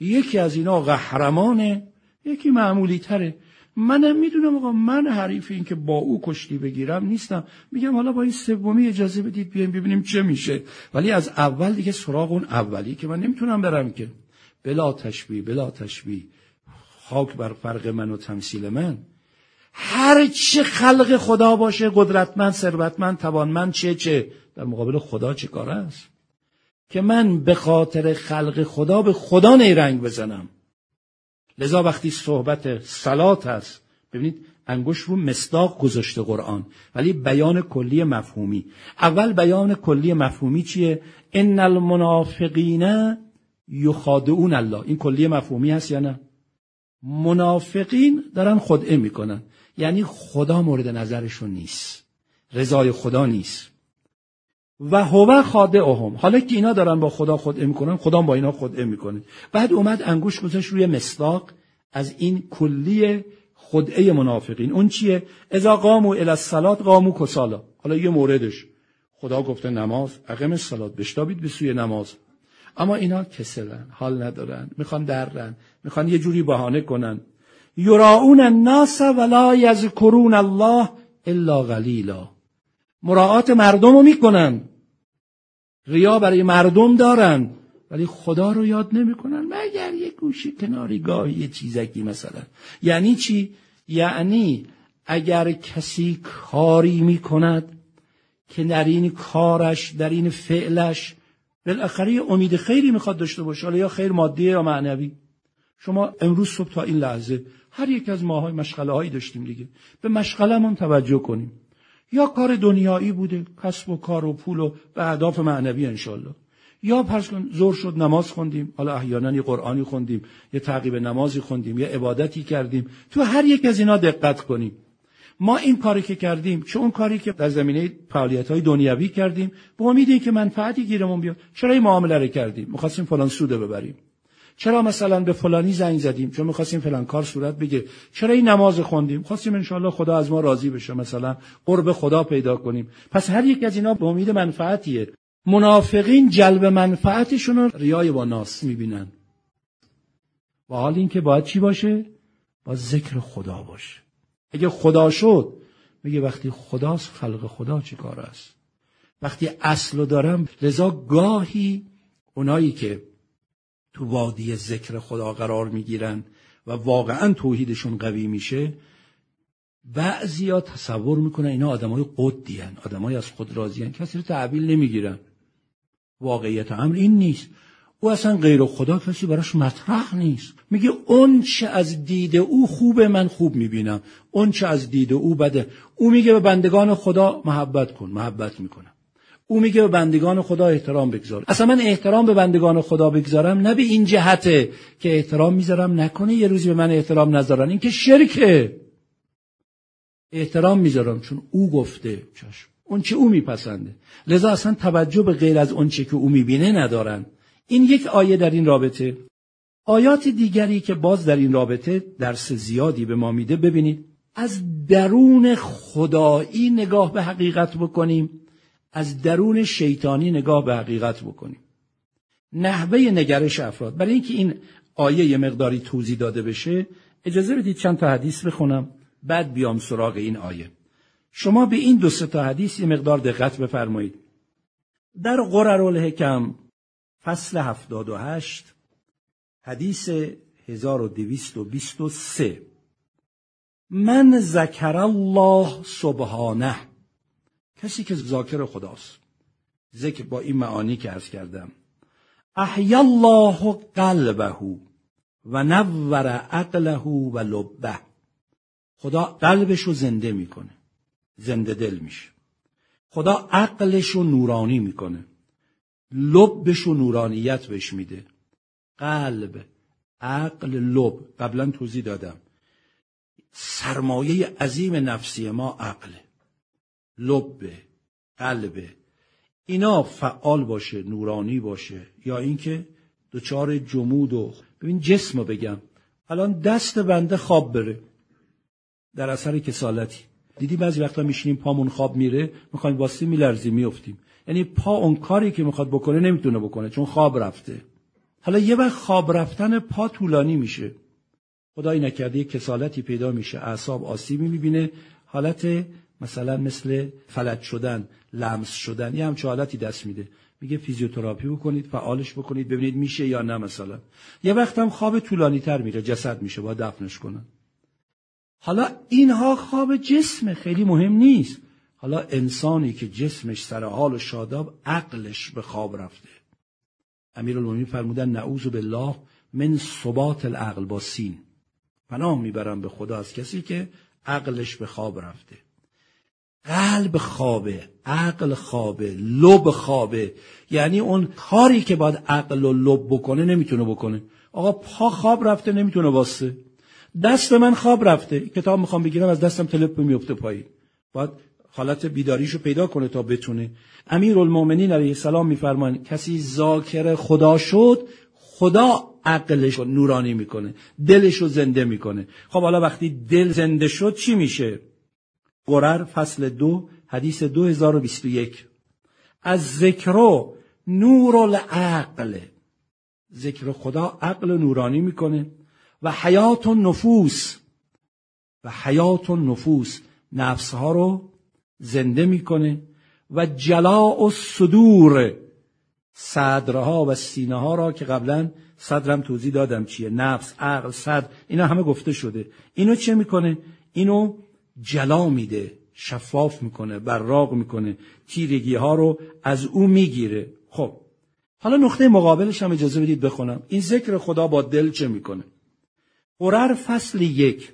یکی از اینا قهرمانه یکی معمولی تره منم می‌دونم آقا من حریف این که با او کشتی بگیرم نیستم. میگم حالا با این سومی اجازه بدید بیایم ببینیم چه میشه. ولی از اول دیگه سراغ اون اولی که من نمی‌تونم برم که. بلا تشبیه بلا تشبیه. خاک بر فرق من و تمثیل من. هر چه خلق خدا باشه قدرتمند ثروتمند توانمند چه چه. در مقابل خدا چه کار است؟ که من به خاطر خلق خدا به خدا نیرنگ بزنم. لذا وقتی صحبت سلات هست ببینید انگوش رو مصداق گذاشته قرآن ولی بیان کلی مفهومی. اول بیان کلی مفهومی چیه؟ ان المنافقین یخادعون الله. این کلی مفهومی هست یا نه؟ منافقین دارن خدعه می‌کنن. یعنی خدا مورد نظرشون نیست. رضای خدا نیست. و هو خادعهم. حالا که اینا دارن با خدا خدعه می‌کنن خدا با اینا خدعه می‌کنه. بعد اومد انگوش گذاشت روی مصداق از این کلی خدعه منافقین. اون چیه؟ اذا قاموا الی الصلاه قاموا کسالا. حالا یه موردش. خدا گفته نماز اقیم الصلاه بشتابید به سوی نماز. اما اینا کسلن حال ندارن می‌خوان درن می‌خوان یه جوری بهانه کنن. یراعون الناس ولا یذکرون الله الا قلیلا. مراعات مردم رو می‌کنن. ریا برای مردم دارن ولی خدا رو یاد نمی‌کنن. مگر یه گوشی کناری گاهی یه چیزکی مثلا. یعنی چی؟ یعنی اگر کسی کاری می‌کند که در این کارش در این فعلش بالاخره امید خیری می‌خواد داشته باشه. حالا یا خیر مادی یا معنوی. شما امروز صبح تا این لحظه هر یک از ماهای مشغله هایی داشتیم دیگه. به مشغلمون توجه کنیم. یا کار دنیایی بوده کسب و کار و پول و به اهداف معنوی انشالله یا پرس کن زور شد نماز خوندیم حالا احیانا یه قرآنی خوندیم یه تعقیب نمازی خوندیم یه عبادتی کردیم. تو هر یک از اینا دقت کنیم. ما این کاری که کردیم چه اون کاری که در زمینه فعالیت های دنیوی کردیم به امید که منفعتی گیرمون بیاد چرا این معامله رو کردیم؟ می‌خواستیم فلان سوده ببریم. چرا مثلا به فلانی زنگ زدیم؟ چون می‌خواستیم فلان کار صورت بگه چرا این نماز خوندیم؟ خواستیم انشالله خدا از ما راضی بشه مثلا قرب خدا پیدا کنیم. پس هر یک از اینا به امید منفعتیه. منافقین جلب منفعتشون رو ریای با ناس می‌بینن. و حال این که باید چی باشه؟ با ذکر خدا باشه. اگه خدا شد میگه وقتی خداست خلق خدا چی کار است وقتی اصل دارم لذا گاهی اونایی که تو وادی ذکر خدا قرار می‌گیرن و واقعا توحیدشون قوی میشه بعضیا تصور می‌کنن اینا آدمای قدی هن. آدمای از خود راضی هن. کسی رو تحویل نمی‌گیرن واقعیت امر این نیست او اصلا غیر خدا کسی براش مطرح نیست. میگه اون چه از دید او خوبه من خوب می‌بینم. اون چه از دید او بده. او میگه به بندگان خدا محبت کن محبت می‌کنم. او میگه به بندگان خدا احترام بگذار. اصلا من احترام به بندگان خدا بگذارم نه به این جهته که احترام می‌ذارم نکنه یه روزی به من احترام نذارن. این که شرکه. احترام می‌ذارم چون او گفته. چشم. اون چه او میپسنده. لذا اصلا توجه به غیر از اون چه که او می‌بینه ندارن. این یک آیه در این رابطه. آیات دیگری که باز در این رابطه درس زیادی به ما میده ببینید از درون خدایی نگاه به حقیقت بکنیم از درون شیطانی نگاه به حقیقت بکنیم. نحوه نگرش افراد. برای اینکه این آیه یه مقداری توضیح داده بشه اجازه بدید چند تا حدیث بخونم بعد بیام سراغ این آیه. شما به این دو تا حدیث یه مقدار دقت بفرمایید. در قرر الحکم فصل 78 حدیث 1223 من ذکر الله سبحانه. کسی که ذاکر خداست. ذکر با این معانی که ارز کردم. احیا الله قلبه و نور عقله و لبه. خدا قلبش رو زنده می‌کنه. زنده دل میشه. خدا عقلش رو نورانی می‌کنه. لبش رو نورانیت بهش میده. قلب عقل لب. قبلا توضیح دادم. سرمایه عظیم نفسی ما عقله لب قلب. اینا فعال باشه نورانی باشه. یا اینکه دچار جمود و ببین جسم رو بگم. الان دست بنده خواب بره. در اثر کسالتی. دیدی بعضی وقتا میشینیم پامون خواب میره می‌خوایم واسه میلرزی میفتیم یعنی پا اون کاری که می‌خواد بکنه نمی‌تونه بکنه چون خواب رفته. حالا یه وقت خواب رفتن پا طولانی میشه. خدایی نکرده یک کسالتی پیدا میشه اعصاب آسیبی می‌بینه. حالت مثلا مثل فلج شدن لمس شدن یه همچه حالتی دست میده. میگه فیزیوتراپی بکنید فعالش بکنید ببینید میشه یا نه مثلا. یه وقت هم خواب طولانی تر میره جسد میشه با دفنش کنن. حالا اینها خواب جسم خیلی مهم نیست. حالا انسانی که جسمش سر حال و شاداب عقلش به خواب رفته. امیرالمومنین فرمودن نعوذ بالله من ثبات العقل با سین. پناه می‌برم به خدا از کسی که عقلش به خواب رفته. قلب خوابه عقل خوابه لب خوابه. یعنی اون کاری که باید عقل و لب بکنه نمی‌تونه بکنه. آقا پا خواب رفته نمی‌تونه واسه. دست من خواب رفته. کتاب می‌خوام بگیرم از دستم تلپ میفته پایین. باید حالت بیداریشو پیدا کنه تا بتونه. امیر المومنین علیه السلام میفرمان کسی ذاکر خدا شد خدا عقلش رو نورانی می‌کنه دلش رو زنده می‌کنه. خب حالا وقتی دل زنده شد چی میشه؟ قرر فصل دو حدیث 2021 از ذکر نور العقل. ذکر خدا عقل نورانی می‌کنه. و حیات و نفوس و حیات و نفوس نفس ها رو زنده می‌کنه و جلاء و صدور صدرها و سینه ها را که قبلا صدرم توضیح دادم چیه. نفس عقل صدر اینا همه گفته شده. اینو چه می‌کنه؟ اینو جلا میده شفاف می‌کنه براق می‌کنه. تیرگی ها رو از او می‌گیره. خب حالا نقطه مقابلش هم اجازه بدید بخونم. این ذکر خدا با دل چه می‌کنه؟ قرر فصل یک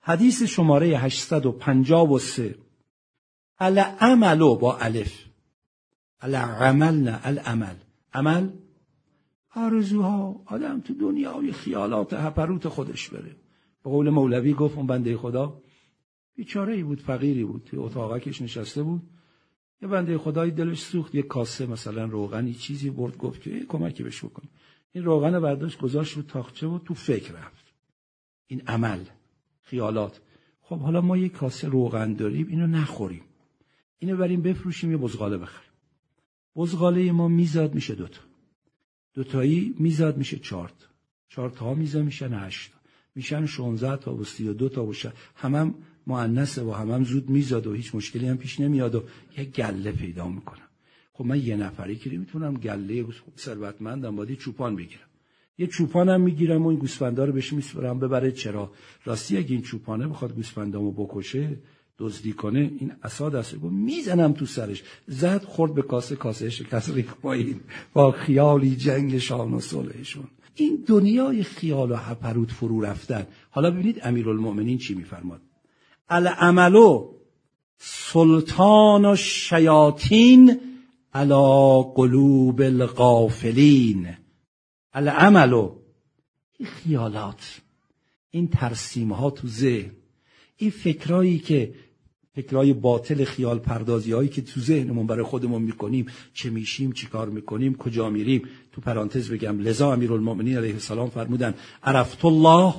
حدیث شماره 853 العمل با الف. العمل نه العمل. عمل؟ آرزوها آدم تو دنیای خیالات هپروت خودش بره. به قول مولوی گفت اون بنده خدا بیچاره ای بود فقیری بود توی اتاقکش نشسته بود. یه بنده خدای دلش سوخت یه کاسه مثلا روغنی چیزی برد گفت که کمکی بهش بکن. این روغن برداشت گذاشت رو تاخچه و تو فکر رفت. این عمل خیالات. خب حالا ما یه کاسه روغن داریم اینو نخوریم. اینو بریم بفروشیم یه بزغاله بخریم. بزغاله ما میزاد میشه دوتا دوتایی میزاد میشه چارت چارت ها میزاد میشن هشت میشن 16 تا و 32 تا و همم مؤنثه و همم زود میزاد و هیچ مشکلی هم پیش نمیاد و یه گله پیدا می‌کنم. خب من یه نفری که می‌تونم گله ثروتمندم باید چوپان بگیرم. یه چوپانم می‌گیرم و این گوسفندا رو بهش میسپرم. ببره چرا؟ راستی اگه این چوپانه بخواد گوسفندامو بکشه دزدی کنه این اسا دست گفت می‌زنم تو سرش. زد خورد به کاسه کاسه شکست ریخ پایین. با خیالی جنگ شان و صلحشون. این دنیای خیال و هپروت فرو رفتن. حالا ببینید امیرالمؤمنین چی میفرماد. العملو سلطان و شیاطین علا قلوب الغافلین. العملو. این خیالات این ترسیم ها تو ذهن این فکرایی که فکرای باطل خیال پردازی هایی که تو ذهنمون برای خودمون می‌کنیم چه میشیم چی کار می‌کنیم کجا میریم؟ تو پرانتز بگم لذا امیرالمؤمنین علیه السلام فرمودن عرفت الله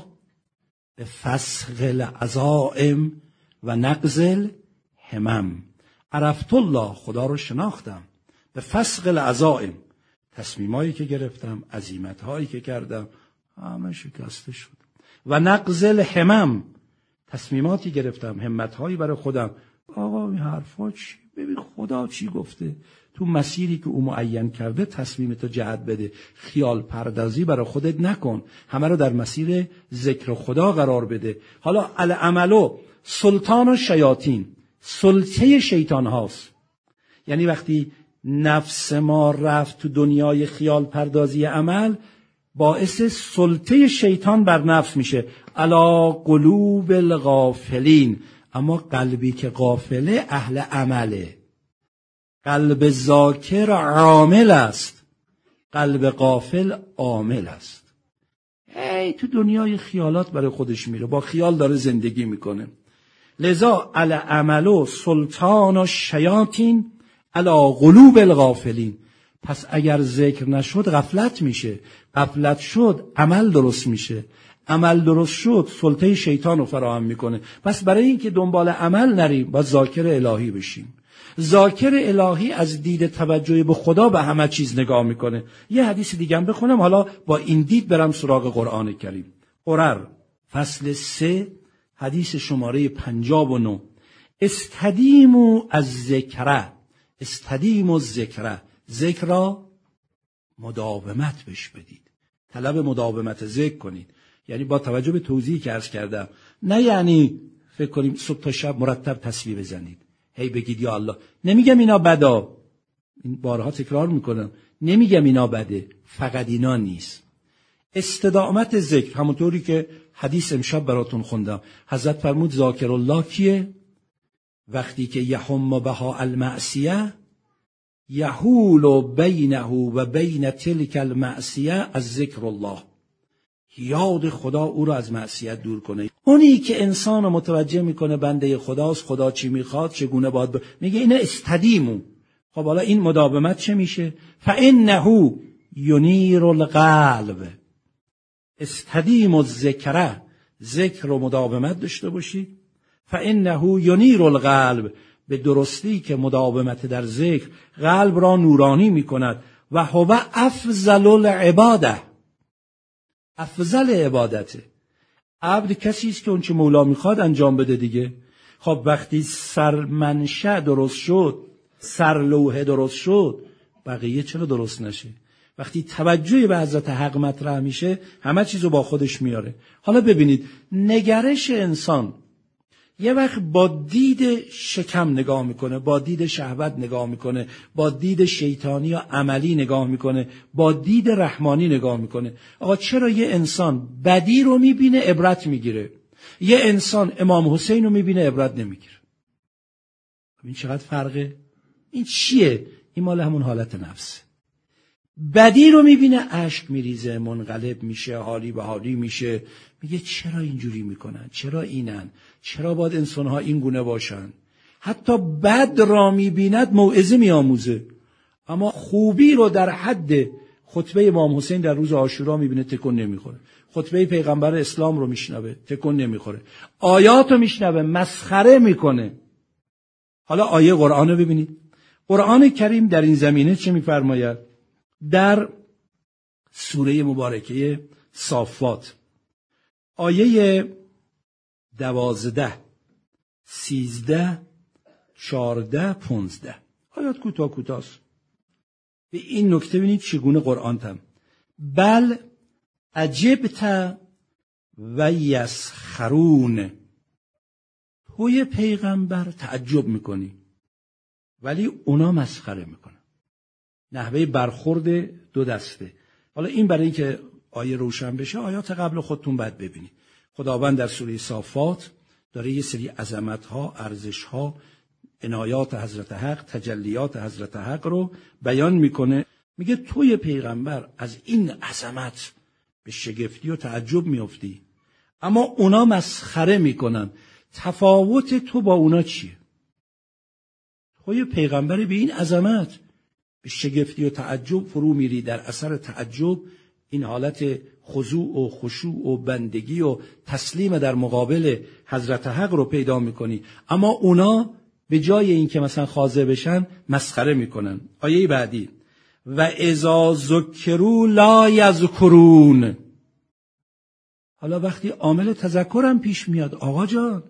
به فسخ العزائم و نقزل همم عرفت الله خدا رو شناختم. به فسق العزائم. تصمیمایی که گرفتم عظیمت هایی که کردم همه شکسته شد. و نقزل همم تصمیماتی گرفتم همتهایی برای خودم. آقا این حرفا چی؟ ببین خدا چی گفته؟ تو مسیری که او معین کرده تصمیم تو جهت بده. خیال پردازی برای خودت نکن. همه رو در مسیر ذکر خدا قرار بده. حالا العملو سلطان و شیاطین. سلطه شیطان هاست. یعنی وقتی نفس ما رفت تو دنیای خیال پردازی عمل باعث سلطه شیطان بر نفس میشه. علا قلوب الغافلین. اما قلبی که غافله اهل عمله. قلب ذاکر عامل است. قلب غافل عامل است. ای تو دنیای خیالات برای خودش میره. با خیال داره زندگی می‌کنه. لذا العمل سلطان و شیاطین علا قلوب الغافلین. پس اگر ذکر نشد غفلت میشه. غفلت شد عمل درست میشه. عمل درست شد سلطه شیطان رو فراهم می‌کنه. پس برای اینکه دنبال عمل نریم با ذاکر الهی بشیم. ذاکر الهی از دید توجه به خدا به همه چیز نگاه می‌کنه. یه حدیث دیگه بخونم حالا با این دید برم سراغ قرآن کریم. قرر فصل سه حدیث شماره پنجاب و نو. استدیمو از ذکره. استدیمو ذکره ذکر مداومت بش بدید. طلب مداومت ذکر کنید. یعنی با توجه به توضیحی که عرض کردم. نه یعنی فکر کنیم صبح تا شب مرتب تصویح بزنید. هی بگید یا الله. نمیگم اینا بدا. این بارها تکرار می‌کنم. نمیگم اینا بده. فقط اینا نیست. استدامت ذکر. همونطوری که حدیث امشب براتون خوندم. حضرت فرمود ذاکر الله کیه؟ وقتی که یحم بها المعصیه یحول بینه و بین تلک المعصیه از ذکر الله. یاد خدا او رو از معصیت دور کنه. اونی که انسان رو متوجه می‌کنه بنده خداست خدا چی می‌خواد چگونه باید ب... میگه اینه استدیمو. خب حالا این مداومت چه میشه؟ فانه ینیر القلب. استدیم و ذکره ذکر و مداومت داشته باشید فانه ینیر القلب به درستی که مداومت در ذکر قلب را نورانی می‌کند و هو افضل العباده. افضل عبادته. عبد کسی است که اون چه مولا می‌خواد انجام بده دیگه. خب وقتی سرمنشه درست شد سرلوحه درست شد بقیه چرا درست نشه؟ وقتی توجهی به حضرت حق مطرح میشه همه چیزو با خودش میاره. حالا ببینید نگرش انسان یه وقت با دید شکم نگاه می‌کنه با دید شهوت نگاه می‌کنه با دید شیطانی یا عملی نگاه می‌کنه با دید رحمانی نگاه می‌کنه. آقا چرا یه انسان بدی رو می‌بینه عبرت می‌گیره؟ یه انسان امام حسین رو می‌بینه عبرت نمی‌گیره. این چقدر فرقه. این چیه؟ این مال همون حالت نفسه بدی رو می‌بینه اشک میریزه منقلب میشه حالی به حالی میشه. میگه چرا اینجوری می‌کنن؟ چرا اینن؟ چرا باید انسانها این گونه باشن؟ حتی بد را می‌بیند موعظه میآموزه. اما خوبی رو در حد خطبه امام حسین در روز آشورا می‌بینه تکون نمی‌خوره. خطبه پیغمبر اسلام رو میشنوه تکون نمی‌خوره. آیات رو میشنوه مسخره می‌کنه. حالا آیه قرآن رو ببینید. قرآن کریم در این زمینه چه میفرماید؟ در سوره مبارکه صافات. آیه دوازده سیزده چارده پونزده. آیات کوتاه کوتاست. به این نکته بینید چگونه قرآن تم. بل عجبت و یسخرون. توی پیغمبر تعجب می‌کنی ولی اونا مسخره می‌کنن. نحوه برخورد دو دسته. حالا این برای اینکه آیه روشن بشه آیات قبل خودتون باید ببینید. خداوند در سوره صافات داره یه سری عظمت ها ارزش ها عنایات حضرت حق تجلیات حضرت حق رو بیان می‌کنه. میگه توی پیغمبر از این عظمت به شگفتی و تعجب میافتی. اما اونا مسخره می‌کنن. تفاوت تو با اونا چیه؟ توی پیغمبر به این عظمت به شگفتی و تعجب فرو میری در اثر تعجب این حالت خضوع و خشوع و بندگی و تسلیم در مقابل حضرت حق رو پیدا می‌کنی. اما اونا به جای اینکه مثلا خاضع بشن مسخره می‌کنن. آیه بعدی. و ازا ذکرو لا یذکرون. حالا وقتی عامل تذکرم پیش میاد آقا جان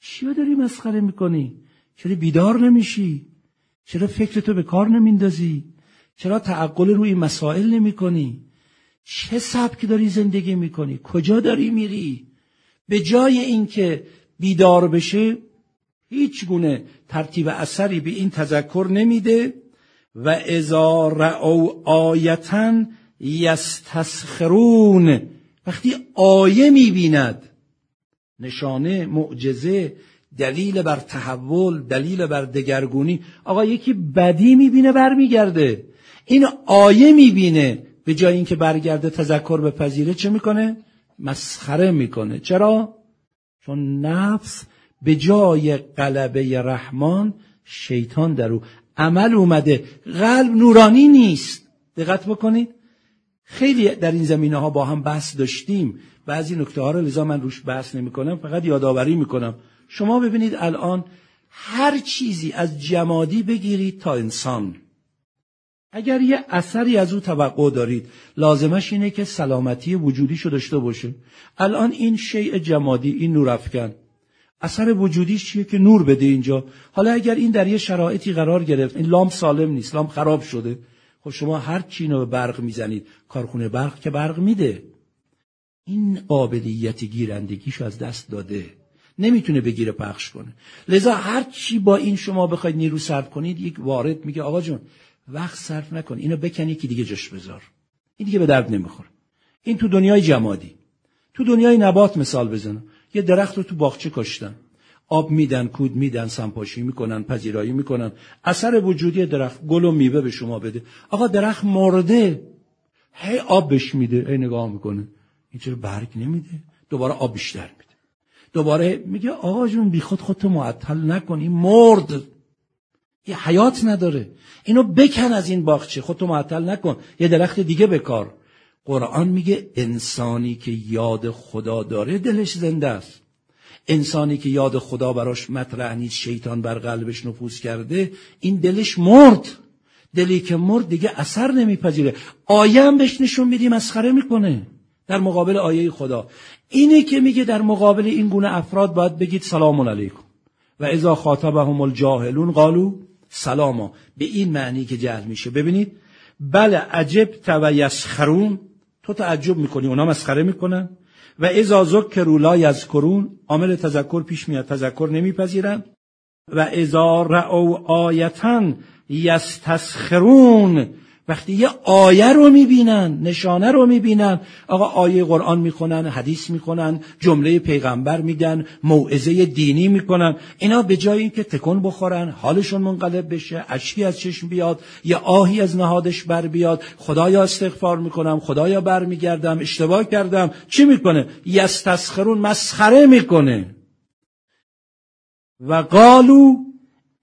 چیا داری مسخره می‌کنی؟ چرا بیدار نمیشی؟ چرا فکرتو به کار نمیندازی؟ چرا تعقل روی مسائل نمی‌کنی؟ چه سبک داری زندگی می‌کنی؟ کجا داری میری؟ به جای اینکه بیدار بشه هیچ گونه ترتیب اثری به این تذکر نمیده و ازا رعو آیتن یستسخرون. وقتی آیه می‌بیند نشانه معجزه دلیل بر تحول دلیل بر دگرگونی آقا یکی بدی می‌بینه برمیگرده. این آیه می‌بینه به جای اینکه برگرده تذکر به پذیره چه می‌کنه؟ مسخره می‌کنه. چرا؟ چون نفس به جای قلبه رحمان شیطان در او. عمل اومده. قلب نورانی نیست. دقت بکنید. خیلی در این زمینه ها با هم بحث داشتیم. بعضی نکته ها رو لذا من روش بحث نمی کنم فقط یادآوری می‌کنم. شما ببینید الان هر چیزی از جمادی بگیرید تا انسان. اگر یه اثری از او توقع دارید لازمش اینه که سلامتی وجودیشو داشته باشه الان این شیء جمادی این نور افکن. اثر وجودیش چیه که نور بده اینجا؟ حالا اگر این در یه شرایطی قرار گرفت این لامپ سالم نیست لامپ خراب شده. خب شما هر چی به برق می‌زنید کارخونه برق که برق میده. این قابلیت گیرندگیشو از دست داده. نمی‌تونه بگیره پخش کنه. لذا هر چی با این شما بخواید نیرو صرف کنید یک وارد میگه آقا جون وقت صرف نکن. اینو بکنی که دیگه جش بذار. این دیگه به درد نمی‌خوره. این تو دنیای جمادی. تو دنیای نبات مثال بزنم یه درخت رو تو باغچه کاشتن. آب میدن کود میدن سنپاشی می‌کنن پذیرایی می‌کنن. اثر وجودی درخت گل و میوه به شما بده. آقا درخت مرده. هی آب بهش میده هی نگاه می‌کنه. این چرا برگ نمیده؟ دوباره آب بیشتر میده. دوباره میگه آقا جون بیخود خودتو معطل نکن. این مرد. یه حیات نداره. اینو بکن از این باغچه. خودتو معطل نکن. یه درخت دیگه بکار. قرآن میگه انسانی که یاد خدا داره دلش زنده است. انسانی که یاد خدا براش مطرح نیست شیطان بر قلبش نفوذ کرده این دلش مرد. دلی که مرد دیگه اثر نمیپذیره. آیه هم بهش نشون میدی مسخره می‌کنه. در مقابل آیه خدا. اینه که میگه در مقابل این گونه افراد باید بگید سلام علیکم. و اذا خاطبهم الجاهلون قالو سلاما به این معنی که جهل میشه. ببینید بله عجب و یسخرون. تو تعجب می‌کنی اونا مسخره می‌کنن. و اذا ذکروا لا یذکرون عامل تذکر پیش میاد تذکر نمیپذیرن. و اذا رأوا آیتا یستسخرون. وقتی یه آیه رو می‌بینن نشانه رو می‌بینن آقا آیه قرآن می‌خونن حدیث می‌خونن جمله پیغمبر میدن موعظه دینی می‌کنن اینا به جای اینکه تکون بخورن حالشون منقلب بشه اشکی از چشم بیاد یه آهی از نهادش بر بیاد خدایا استغفار می‌کنم خدایا بر میگردم اشتباه کردم چی می‌کنه؟ یستسخرون مسخره می‌کنه. و قالو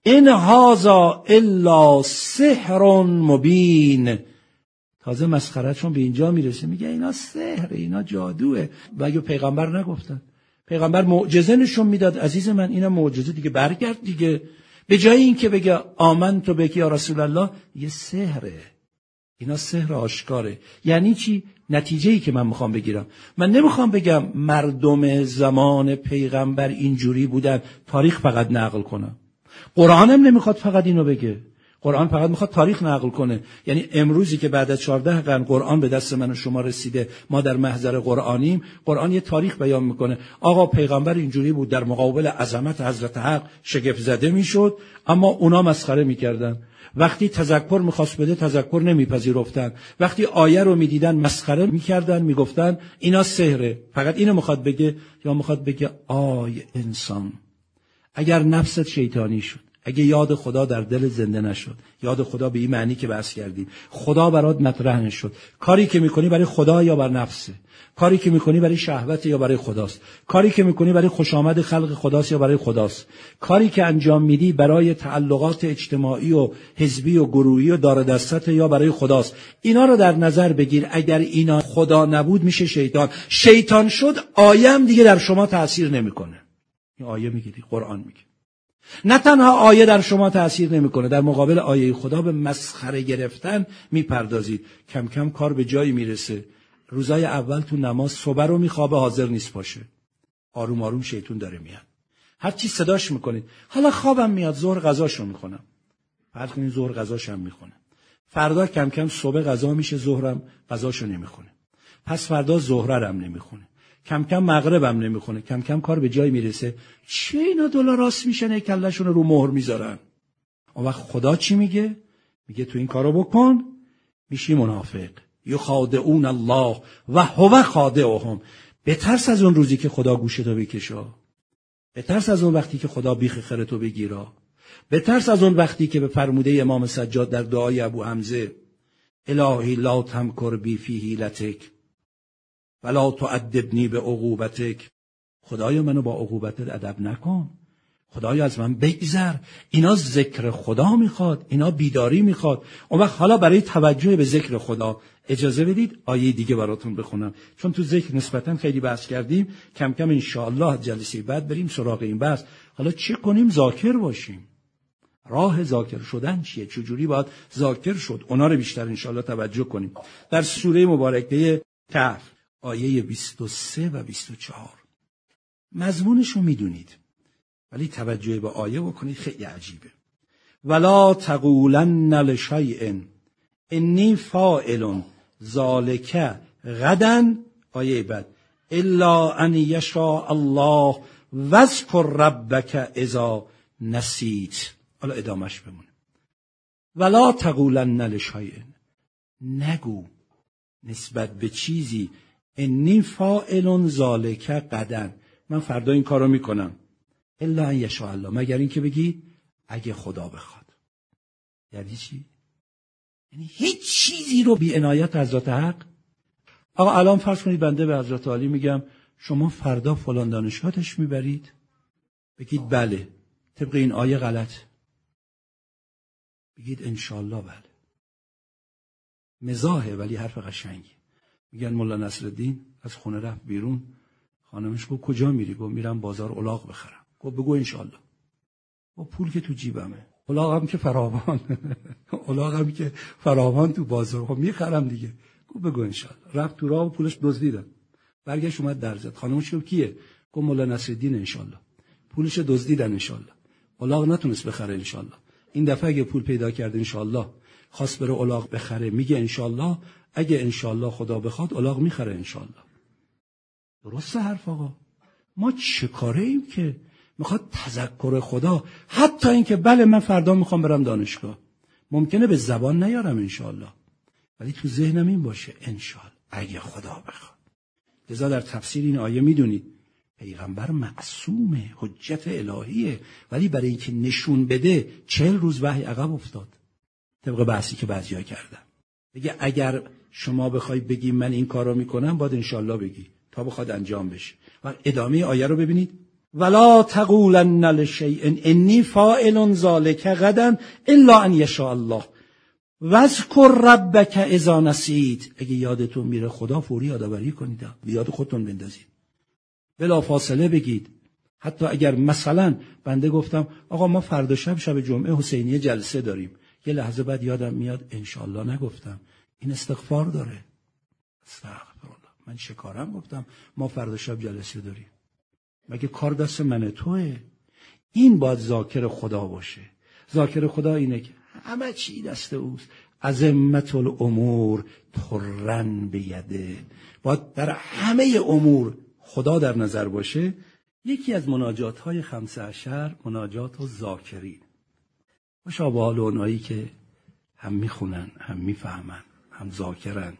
این هازا الا سحر مبین. تازه مسخرتشون به اینجا می‌رسه. میگه اینا سحر اینا جادوه. و اگه پیغمبر نگفتن. پیغمبر معجزه نشون می‌داد. عزیز من اینا معجزه دیگه برگرد دیگه. به جای اینکه بگه آمن تو بگی یا رسول الله یه سحره. اینا سحر آشکاره. یعنی چی؟ نتیجه ای که من می‌خوام بگیرم. من نمی‌خوام بگم مردم زمان پیغمبر اینجوری بودن. تاریخ فقط نقل کنم. قرآن هم نمی‌خواد فقط اینو بگه. قرآن فقط می‌خواد تاریخ نقل کنه. یعنی امروزی که بعد از 14 قرن قرآن به دست من و شما رسیده ما در محضر قرآنیم قرآن یه تاریخ بیان می‌کنه. آقا پیغمبر اینجوری بود در مقابل عظمت حضرت حق شگفت زده می‌شد اما اونا مسخره می‌کردن. وقتی تذکر می‌خواست بده تذکر نمیپذیرفتن. وقتی آیه رو می‌دیدن مسخره می‌کردن می‌گفتن اینا سهره فقط اینو می‌خواد بگه یا می‌خواد بگه آی انسان. اگر نفست شیطانی شد اگه یاد خدا در دل زنده نشد یاد خدا به این معنی که بحث کردیم خدا برات مطرح نشد. کاری که می‌کنی برای خدا یا بر نفسه؟ کاری که می‌کنی برای شهوت یا برای خداست؟ کاری که می‌کنی برای خوش آمد خلق خداست یا برای خداست؟ کاری که انجام میدی برای تعلقات اجتماعی و حزبی و گروهی و دار دستت یا برای خداست؟ اینا رو در نظر بگیر. اگر اینا خدا نبود میشه شیطان. شیطان شد آیم دیگه در شما تاثیر نمی‌کنه. این آیه میگیدی قرآن میگه. نه تنها آیه در شما تاثیر نمی‌کنه در مقابل آیه خدا به مسخره گرفتن می‌پردازید. کم کم کار به جایی می‌رسه. روزای اول تو نماز صبح رو میخوابه حاضر نیست باشه. آروم آروم شیطون داره میاد. هر چی صداش می‌کنید. حالا خوابم میاد ظهر غذاشو می‌کنم فرض کنید ظهر غذاشم می‌خونه. فردا کم کم صبح غذا میشه ظهرم غذاشو نمی‌خونه. پس فردا ظهرم نمی‌خونه. کم کم مغربم نمی‌خونه. کم کم کار به جای می‌رسه. چه اینا دلار راست میشن؟ کلشون رو مهر می‌ذارن. اون وقت خدا چی میگه؟ میگه تو این کارو بکن میشی منافق. یخادعون الله و هو خادعهم. بترس از اون روزی که خدا گوشتو بکشا. بترس از اون وقتی که خدا بیخ خرتو بگیرا. بترس از اون وقتی که به فرموده امام سجاد در دعای ابو حمزه الهی لا تمکر بی فی هیلتک ولا تعدبنی به عقوبتک. خدایا منو با عقوبتت ادب نکن. خدایا از من بگذر. اینا ذکر خدا می‌خواد اینا بیداری می‌خواد. اون وقت حالا برای توجه به ذکر خدا اجازه بدید آیه دیگه براتون بخونم. چون تو ذکر نسبتا خیلی بحث کردیم کم کم ان جلسه بعد بریم سراغ این بحث. حالا چه کنیم؟ ذاکر باشیم. راه ذاکر شدن چیه؟ چجوری باید ذاکر شد؟ اونا رو بیشتر انشاءالله توجه کنیم. در سوره مبارکه کهف. آیه 23 و 24 مضمونش رو می‌دونید. ولی توجه به آیه بکنید خیلی عجیبه. ولا تقولن لشیء. انی فاعل ذالک غدا. آیه بعد. الا ان یشاء الله واذکر ربک اذا نسیت. حالا ادامش بمونه. ولا تقولن لشیء. نگو نسبت به چیزی انی فاعل ذالک غدا من فردا این کارو می‌کنم. الا ان یشاء الله. مگر اینکه بگی؟ اگه خدا بخواد. یعنی چی؟ یعنی هیچ چیزی رو بی عنایت حضرت حق؟ آقا الان فرض کنید بنده به حضرت علی میگم شما فردا فلان دانشگاهش می‌برید. بگید بله. طبق این آیه غلط. بگید انشالله بله. مزاحه ولی حرف قشنگی میگن ملا نصرالدین از خونه رفت بیرون. خانمش گفت کجا میری؟ گفت میرم بازار الاغ بخرم. گفت بگو انشالله با پول که تو جیبمه. الاغ هم که فراوان. الاغ هم که فراوان تو بازار. خب می‌خرم دیگه. گفت بگو انشالله رفت تو راه و پولش دزدیدم برگشت اومد در زد. خانمش گفت کیه؟ گفت مولا نصرالدین انشالله پولش دزدیدن انشالله الاغ نتونست بخره انشالله این دفعه اگه پول پیدا کرد انشالله خواست بره الاغ بخره میگه انشالله اگه انشالله خدا بخواد الاغ می‌خره انشالله درسته حرف آقا؟ ما چه کاره ایم که می‌خواد تذکر خدا؟ حتی اینکه بله من فردا می‌خوام برم دانشگاه. ممکنه به زبان نیارم انشالله ولی تو ذهنم این باشه انشالله اگه خدا بخواد. لذا در تفسیر این آیه می‌دونید پیغمبر معصومه حجت الهیه. ولی برای اینکه نشون بده چهل روز وحی عقب افتاد. طبق بحثی که بعضیا کردن. اگر شما بخوای بگی من این کارو می‌کنم باید انشالله بگی. تا بخواد انجام بشه. و ادامه آیه رو ببینید. ولا تقولن لشیء انی فاعل ذلك غدا الا ان یشاء الله. واذکر ربک اذا نسیت اگه یادتون میره خدا فوری یادآوری کنید. یاد خودتون بندازید. بلا فاصله بگید. حتی اگر مثلا بنده گفتم آقا ما فردا شب شب جمعه حسینی جلسه داریم. یه لحظه بعد یادم میاد انشالله نگفتم. این استغفار داره. استغفر الله من شکارم گفتم ما فردا شب جلسه داریم. مگه کار دست من توه. این باید ذاکر خدا باشه. ذاکر خدا اینه که همه چی دست اوست. عظمت الامور ترن بیده. باید در همه امور خدا در نظر باشه. یکی از مناجات های خمسه عشر مناجات و ذاکرین مشابه حال اونایی که هم می‌خونن هم می‌فهمن. هم ذاکرن.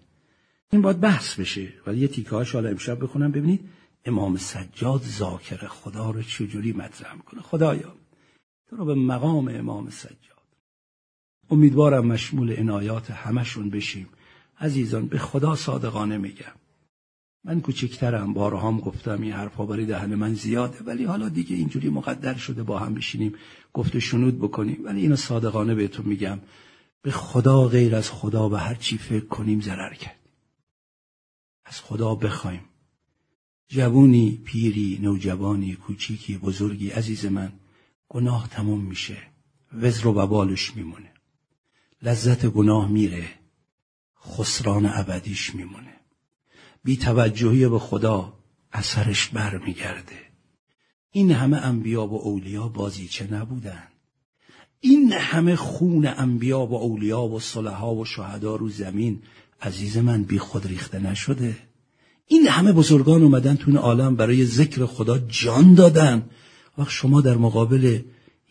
این باید بحث بشه. ولی یه تیکه هاش حالا امشب بخونم. ببینید امام سجاد ذاکر خدا رو چجوری مطرح می‌کنه. خدایا تو رو به مقام امام سجاد. امیدوارم مشمول عنایات همشون بشیم. عزیزان به خدا صادقانه میگم. من کوچکترم. بارها هم گفتم این حرفا برای دهن من زیاده. ولی حالا دیگه اینجوری مقدر شده با هم بشینیم گفت شنود بکنیم. ولی اینو صادقانه بهتون میگم. به خدا غیر از خدا به هر چی فکر کنیم ضرر کرد. از خدا بخوایم. جوونی پیری نوجوانی کوچیکی بزرگی عزیز من گناه تموم میشه. وزر و ببالش میمونه. لذت گناه میره. خسران ابدیش میمونه. بی توجهی به خدا اثرش بر میگرده این همه انبیا و اولیا بازیچه نبودن؟ این همه خون انبیا و اولیا و صلحا و شهدا رو زمین عزیز من بی خود ریخته نشده. این همه بزرگان اومدن تو این عالم برای ذکر خدا جان دادن. وقت شما در مقابل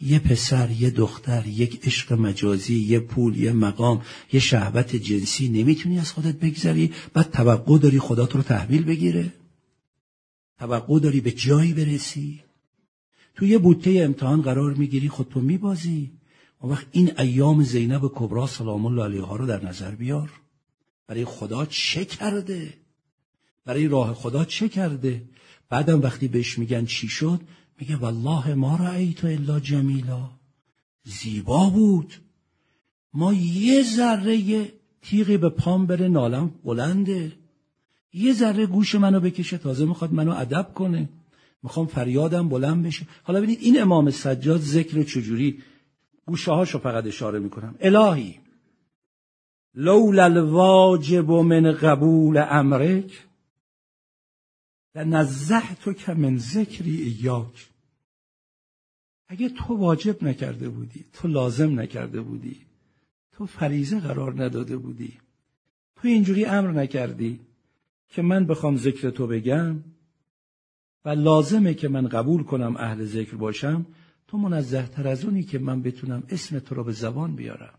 یه پسر یه دختر یک عشق مجازی یه پول یه مقام یه شهوت جنسی نمی‌تونی از خودت بگذری بعد توقع داری خدا تو رو تحویل بگیره؟ توقع داری به جایی برسی؟ تو یه بوته امتحان قرار می‌گیری خودتو میبازی. اون وقت این ایام زینب کبرا سلام الله علیها رو در نظر بیار. برای خدا چه کرده؟ برای راه خدا چه کرده؟ بعدم وقتی بهش میگن چی شد میگه والله ما رأیت الا جمیلا. زیبا بود. ما یه ذره تیغی به پام بره نالم بلنده. یه ذره گوش منو بکشه تازه می‌خواد منو ادب کنه. می‌خوام فریادم بلند بشه. حالا ببینید این امام سجاد ذکر چجوری؟ گوشه هاشو فقط اشاره می‌کنم. الهی لولا الواجب من قبول امرک تو که من ذکری ایاک. اگه تو واجب نکرده بودی تو لازم نکرده بودی تو فریزه قرار نداده بودی تو اینجوری امر نکردی که من بخوام ذکر تو بگم و لازمه که من قبول کنم اهل ذکر باشم تو منزه تر از اونی که من بتونم اسم تو رو به زبان بیارم.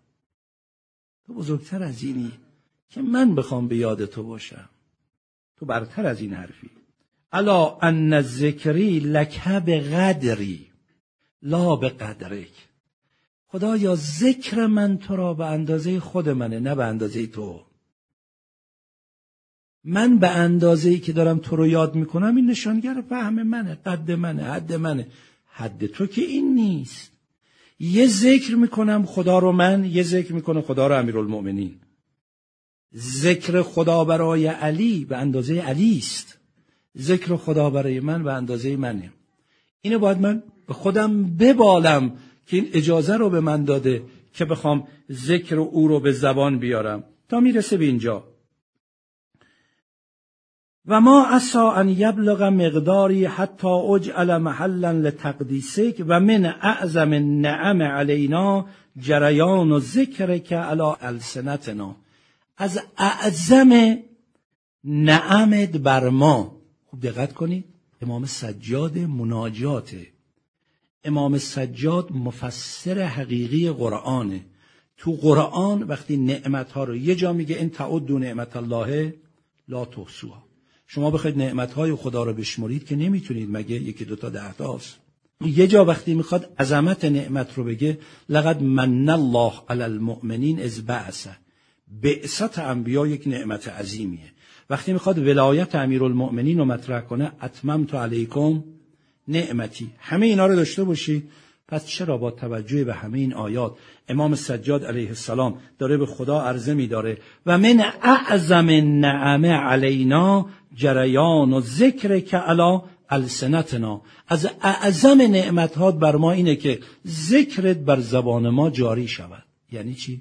تو بزرگتر از اینی که من بخوام به یاد تو باشم. تو برتر از این حرفی. الا ان ذکری لکه به قدری لا به قدرک خدایا ذکر من تو را به اندازه خود منه نه به اندازه تو. من به اندازه ای که دارم تو رو یاد می‌کنم این نشانگر فهم منه قد منه حد منه. حد تو که این نیست. یه ذکر می‌کنم خدا رو من یه ذکر می‌کنم خدا رو امیرالمؤمنین. ذکر خدا برای علی به اندازه علی است. ذکر خدا برای من به اندازه منه. اینو باید من به خودم ببالم که این اجازه رو به من داده که بخوام ذکر او رو به زبان بیارم. تا می‌رسه به اینجا. و ما اسا ان یبلغ مقداری حتی اجعل محلا لتقدیسک و من اعظم النعم علینا جریان و ذکر که علا السنتنا. از اعظم نعمت بر ما. خوب دقت کنید. امام سجاد مناجاته امام سجاد مفسر حقیقی قرآنه تو قرآن وقتی نعمت ها رو یه جا میگه این تعد نعمت الله لا تحصوها. شما بخواید نعمت های خدا رو بشمرید که نمی‌تونید مگه یکی دوتا دهتاست یه جا وقتی می‌خواد عظمت نعمت رو بگه لقد من الله علی المؤمنین از بعثه بعثت انبیا یک نعمت عظیمیه. وقتی می‌خواد ولایت امیرالمؤمنین رو مطرح کنه اتمم تو علیکم نعمتی. همه اینا رو داشته باشید پس چرا با توجه به همه این آیات امام سجاد علیه السلام داره به خدا عرضه می داره و من اعظم نعمه علینا جریان و ذکر که علا السنتنا. از اعظم نعمتات بر ما اینه که ذکرت بر زبان ما جاری شود. یعنی چی؟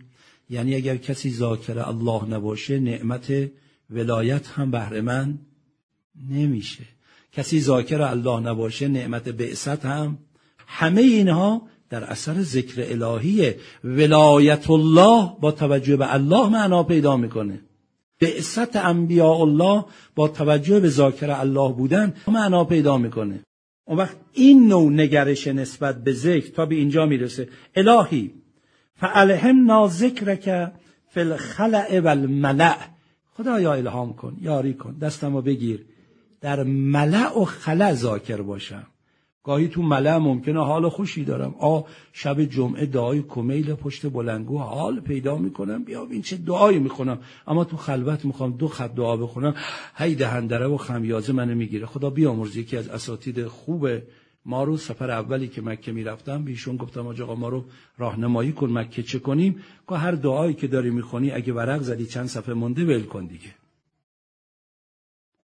یعنی اگر کسی ذاکر الله نباشه نعمت ولایت هم بهره من نمیشه. کسی ذاکر الله نباشه نعمت بعثت هم همه اینها در اثر ذکر الهی ولایت الله با توجه به الله معنا پیدا می‌کنه. بعثت انبیاء الله با توجه به ذاکر الله بودن معنا پیدا می‌کنه. اون وقت این نوع نگرش نسبت به ذکر تا به اینجا می‌رسه. الهی فالهمنا ذکرک فی الخلع و الملع خدایا الهام کن یاری کن دستمو بگیر. در ملع و خلع ذاکر باشم. گاهی تو ملع ممکنه حال خوشی دارم. آ شب جمعه دعای کمیل پشت بلنگو حال پیدا می‌کنم. بیا این چه دعایی می‌کنم اما تو خلوت می‌خوام دو خط دعا بخونم. هی دهندره و خمیازه منو می‌گیره. خدا بیامرز. یکی از اساتید خوب ما رو سفر اولی که مکه می‌رفتم بیشون گفتم آقا ما رو راهنمایی کن مکه چه کنیم؟ که هر دعایی که داری می‌خونی اگه ورق زدی چند صفحه مونده ول کن دیگه.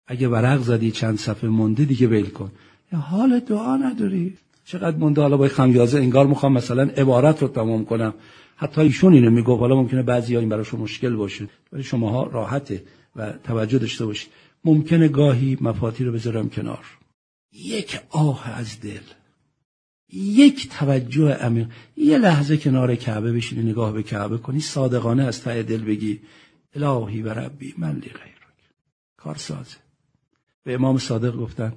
اگه ورق زدی چند صفحه مونده دیگه ول کن. حال دعا نداری. چقدر مونده حالا با خمیازه انگار می‌خوام مثلا عبارت رو تمام کنم. حتی ایشون اینو میگه حالا ممکنه بعضی این براشون مشکل باشه. ولی شماها راحته و توجه داشته باشید. ممکنه گاهی مفاتی رو بذارم کنار. یک آه از دل. یک توجه عمیق. یه لحظه کنار کعبه بشینی نگاه به کعبه کنی. صادقانه از ته دل بگی الهی و ربی من لی غیرک. کار سازه به امام صادق گفتن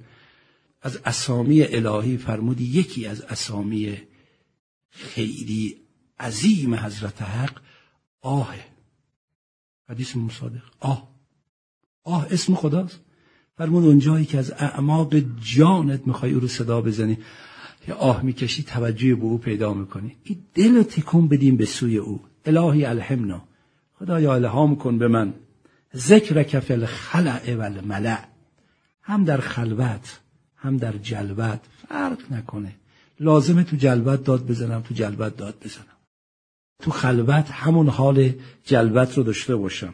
از اسامی الهی فرمودی یکی از اسامی خیلی عظیم حضرت حق آه. حدیث مصادق آه. آه اسم خداست. فرمود اونجایی که از اعماق جانت می‌خوای او رو صدا بزنی که آه می‌کشی توجه به او پیدا می‌کنی. این دل تکون بدیم به سوی او. الهی الهمنا. خدایا الهام کن به من. ذکر کف الخلع و هم در خلوت. هم در جلوت. فرق نکنه. لازمه تو جلوت داد بزنم تو جلوت داد بزنم. تو خلوت همون حال جلوت رو داشته باشم.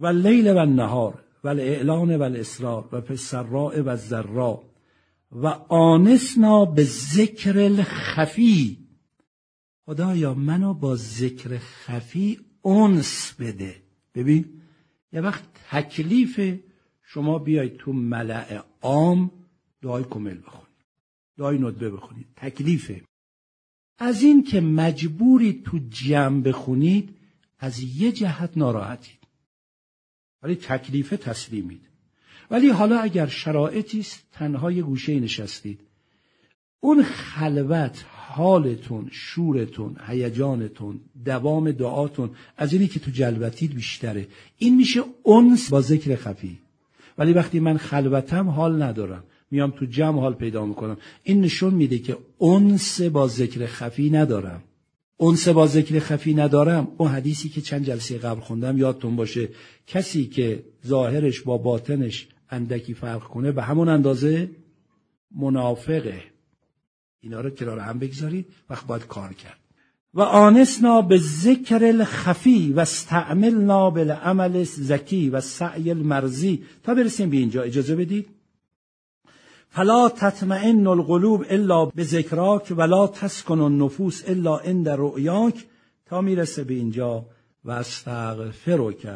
و لیل و نهار و الاعلان و الاسرار و پسراء و الذرا و آنسنا به ذکر الخفی. خدایا منو با ذکر خفی اونس بده. ببین یه وقت تکلیف شما بیاید تو ملع عام دعای کمل بخونید دعای ندبه بخونید تکلیفه. از این که مجبوری تو جمع بخونید از یه جهت ناراحتید. ولی تکلیف تسلیمید. ولی حالا اگر شرایطی است تنها یه گوشه نشستید. اون خلوت حالتون شورتون هیجانتون دوام دعاتون از اینی که تو جلوتید بیشتره. این میشه اونس با ذکر خفی. ولی وقتی من خلوتم حال ندارم. میام تو جمع حال پیدا می‌کنم. این نشون میده که اونس با ذکر خفی ندارم. اونس با ذکر خفی ندارم. اون حدیثی که چند جلسه قبل خوندم یادتون باشه. کسی که ظاهرش با باطنش اندکی فرق کنه به همون اندازه منافقه. اینا رو کنار هم بگذارید وقت باید کار کرد. و آنسنا به ذکر الخفی و استعملنا بالعمل زکی و سعی المرزی تا برسیم به اینجا. اجازه بدید؟ فلا تطمئن القلوب الا به ذکراک ولا تسکن النفوس الا عند رؤیاک تا می‌رسه به اینجا و استغفرک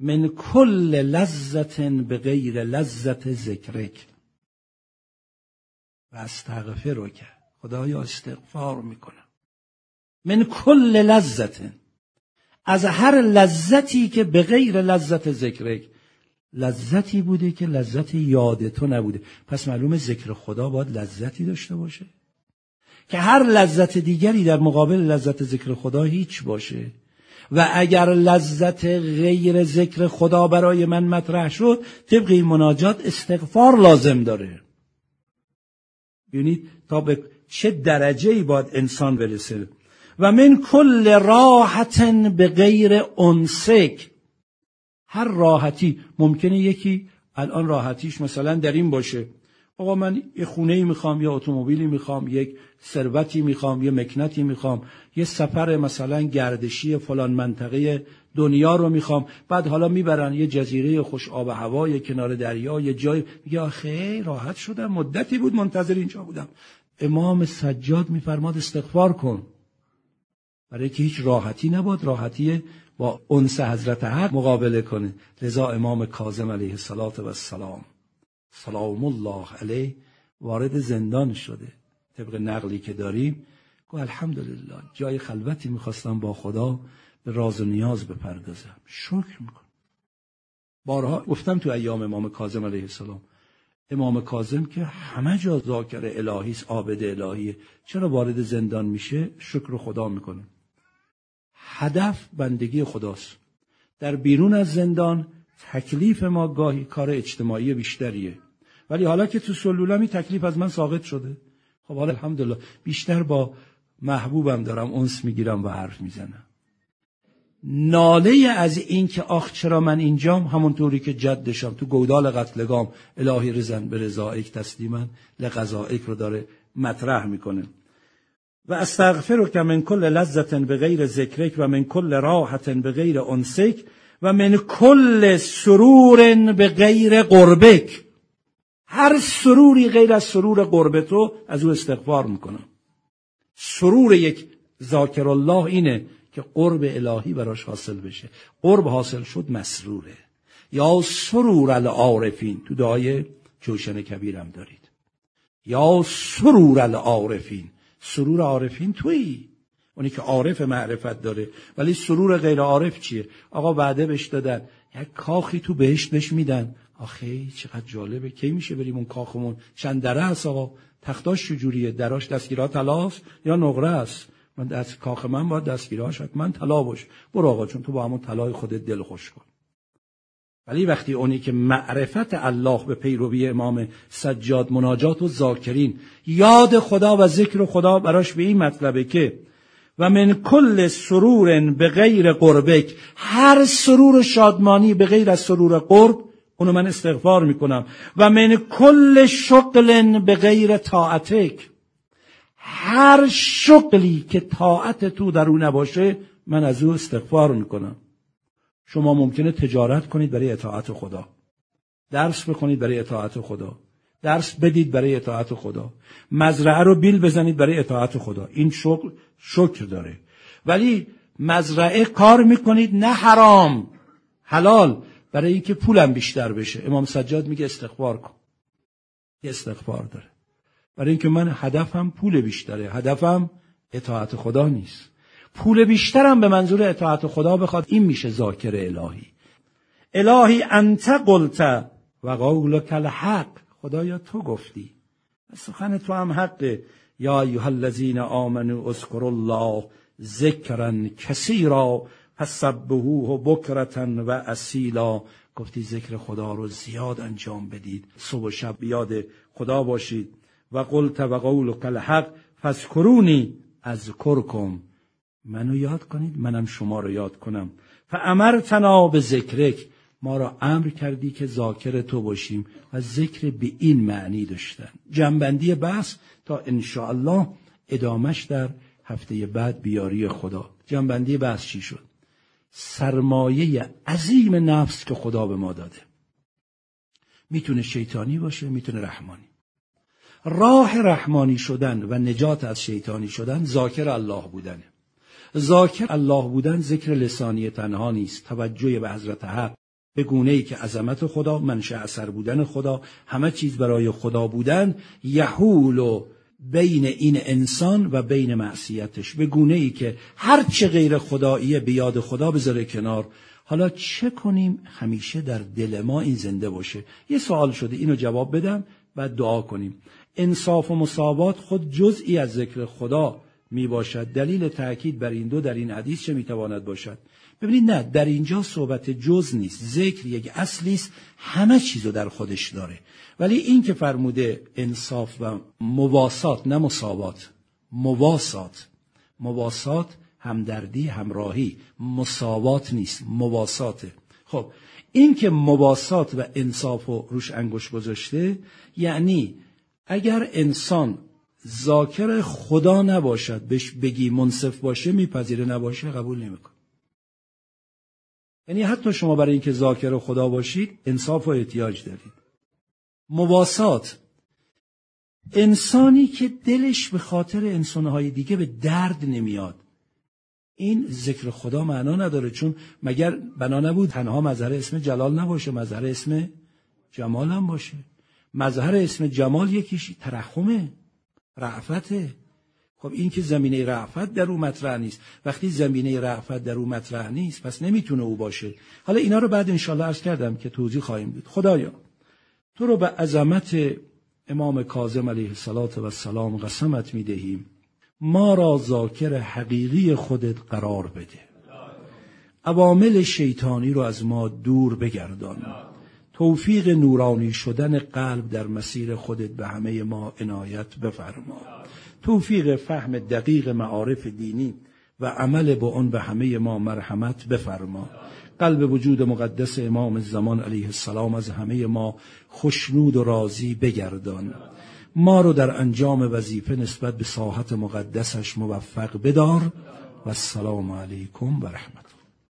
من کل لذت به غیر لذت ذکرک. و استغفرک. خدایا استغفار می‌کنم. من کل لذت. از هر لذتی که به غیر لذت ذکرک لذتی بوده که لذت یاد تو نبوده. پس معلوم ذکر خدا باید لذتی داشته باشه. که هر لذت دیگری در مقابل لذت ذکر خدا هیچ باشه. و اگر لذت غیر ذکر خدا برای من مطرح شد طبق این مناجات استغفار لازم داره. ببینید تا به چه درجه ای باید انسان برسه. و من کل راحت به غیر انسک هر راحتی ممکنه یکی الان راحتیش مثلا در این باشه. آقا من یه خونه می‌خوام یه اتومبیلی می‌خوام یک ثروتی می‌خوام یه مکنتی می‌خوام یه سفر مثلا گردشی فلان منطقه دنیا رو می‌خوام. بعد حالا می‌برن یه جزیره خوش آب و هوا یه کنار دریا یه جای. میگه آخه راحت شدم مدتی بود منتظر اینجا بودم. امام سجاد میفرماد استغفار کن. برای که هیچ راحتی نبود راحتی با انس حضرت حق مقابله کنه. لذا امام کاظم علیه السلام سلام الله علیه وارد زندان شده. طبق نقلی که داریم گو الحمدلله جای خلوتی می‌خواستم با خدا به راز و نیاز بپردازم. شکر می‌کنم. بارها گفتم تو ایام امام کاظم علیه السلام امام کاظم که همه جا ذاکر الهی است عابد الهیه. چرا وارد زندان میشه؟ شکر خدا می‌کنه. هدف بندگی خداست. در بیرون از زندان تکلیف ما گاهی کار اجتماعی بیشتریه. ولی حالا که تو سلولمی تکلیف از من ساقط شده. خب حالا الحمدلله بیشتر با محبوبم دارم انس می‌گیرم و حرف می‌زنم. ناله از این که آخ چرا من اینجام همونطوری که جدشم تو گودال قتلگام الهی رزن به رضایک تسلیمن لقضائک رو داره مطرح می‌کنه. و استغفر که من کل لذت به غیر ذکرک و من کل راحت به غیر انسک و من کل سرور به غیر قربک. هر سروری غیر از سرور قرب تو از او استغفار می‌کنم. سرور یک ذاکر الله اینه که قرب الهی براش حاصل بشه. قرب حاصل شد مسروره. یا سرور العارفین. تو دعای جوشن کبیرم دارید. یا سرور العارفین. سرور عارفین تویی؟ اونی که عارف معرفت داره. ولی سرور غیر عارف چیه؟ آقا وعده بهش دادن. یک کاخی تو بهشت بهش میدن. آخه چقدر جالبه. کی میشه بریم اون کاخمون؟ چند دره هست آقا؟ تختاش چجوریه؟ دراش دستگیرها طلاست یا نقره است؟ من دست کاخ من باید دستگیرهاش من طلا باش برو آقا چون تو با همون طلای خودت دل خوش کن. ولی وقتی اونی که معرفت الله به پیروی امام سجاد مناجات و ذاکرین یاد خدا و ذکر خدا براش به این مطلبه که و من کل سرور به غیر قربک هر سرور شادمانی به غیر از سرور قرب اونو من استغفار می‌کنم. و من کل شغل به غیر طاعتک هر شغلی که طاعت تو در او نباشه من از او استغفار می‌کنم. شما ممکنه تجارت کنید برای اطاعت خدا. درس بکنید برای اطاعت خدا. درس بدید برای اطاعت خدا. مزرعه رو بیل بزنید برای اطاعت خدا. این شکر شکر داره. ولی مزرعه کار می‌کنید نه حرام حلال. برای اینکه پولم بیشتر بشه. امام سجاد میگه استغفار کن. استغفار داره. برای اینکه من هدفم پول بیشتره. هدفم اطاعت خدا نیست. پول بیشترم به منظور اطاعت خدا بخواد. این میشه ذاکر الهی. الهی انت قلت و قولک الحق. خدایا تو گفتی. سخن تو هم حقه. یا ایها الذین آمنوا اذکروا الله ذکرا کثیرا فسبحوه بکرتا و اصیلا گفتی ذکر خدا رو زیاد انجام بدید. صبح و شب یاد خدا باشید. و قلت و قولک الحق. فذکرونی اذکرکم. منو یاد کنید منم شما رو یاد کنم. فامرتنا به ذکرک ما را امر کردی که ذاکر تو باشیم و ذکر به این معنی داشتن. جنبندی بحث تا الله ادامش در هفته بعد بیاری خدا. جنبندی بحث چی شد؟ سرمایه عظیم نفس که خدا به ما داده. می‌تونه شیطانی باشه می‌تونه رحمانی. راه رحمانی شدن و نجات از شیطانی شدن ذاکر الله بودنه. ذاکر الله بودن ذکر لسانی تنها نیست توجه به حضرت حق به گونه ای که عظمت خدا منشأ اثر بودن خدا همه چیز برای خدا بودن یحول و بین این انسان و بین معصیتش. به گونه ای که هر چه غیر خداییه به یاد خدا بذاره کنار. حالا چه کنیم؟ همیشه در دل ما این زنده باشه. یه سوال شده اینو جواب بدم و دعا کنیم. انصاف و مساوات خود جزئی از ذکر خدا. می باشد دلیل تاکید بر این دو در این حدیث چه می تواند باشد؟ ببینید نه در اینجا صحبت جز نیست ذکر یک اصلی است همه چیزو در خودش داره. ولی این که فرموده انصاف و مواسات نه مساوات. مواسات. مواسات همدردی همراهی. مساوات نیست مواساته خب این که مواسات و انصاف و روش انگوش گذاشته یعنی اگر انسان ذاکر خدا نباشد بهش بگی منصف باشه میپذیره نباشه قبول نمیکن یعنی حتی شما برای اینکه ذاکر خدا باشید انصاف و احتیاج دارید. مواسات. انسانی که دلش به خاطر انسانهای دیگه به درد نمیاد. این ذکر خدا معنا نداره چون مگر بنا نبود تنها مظهر اسم جلال نباشه مظهر اسم جمال هم باشه. مظهر اسم جمال یکیش ترحمه. رعفته خب این که زمینه رعفت در او مطرح نیست. وقتی زمینه رعفت در او مطرح نیست پس نمی‌تونه او باشه. حالا اینا رو بعد انشالله عرض کردم که توضیح خواهیم دید خدایا تو رو به عظمت امام کاظم علیه السلام قسمت می‌دهیم. ما را ذاکر حقیقی خودت قرار بده. عوامل شیطانی رو از ما دور بگردان. توفیق نورانی شدن قلب در مسیر خودت به همه ما عنایت بفرما. توفیق فهم دقیق معارف دینی و عمل با آن به همه ما مرحمت بفرما. قلب وجود مقدس امام زمان علیه السلام از همه ما خشنود و راضی بگردان. ما رو در انجام وظیفه نسبت به ساحت مقدسش موفق بدار. و السلام علیکم و رحمت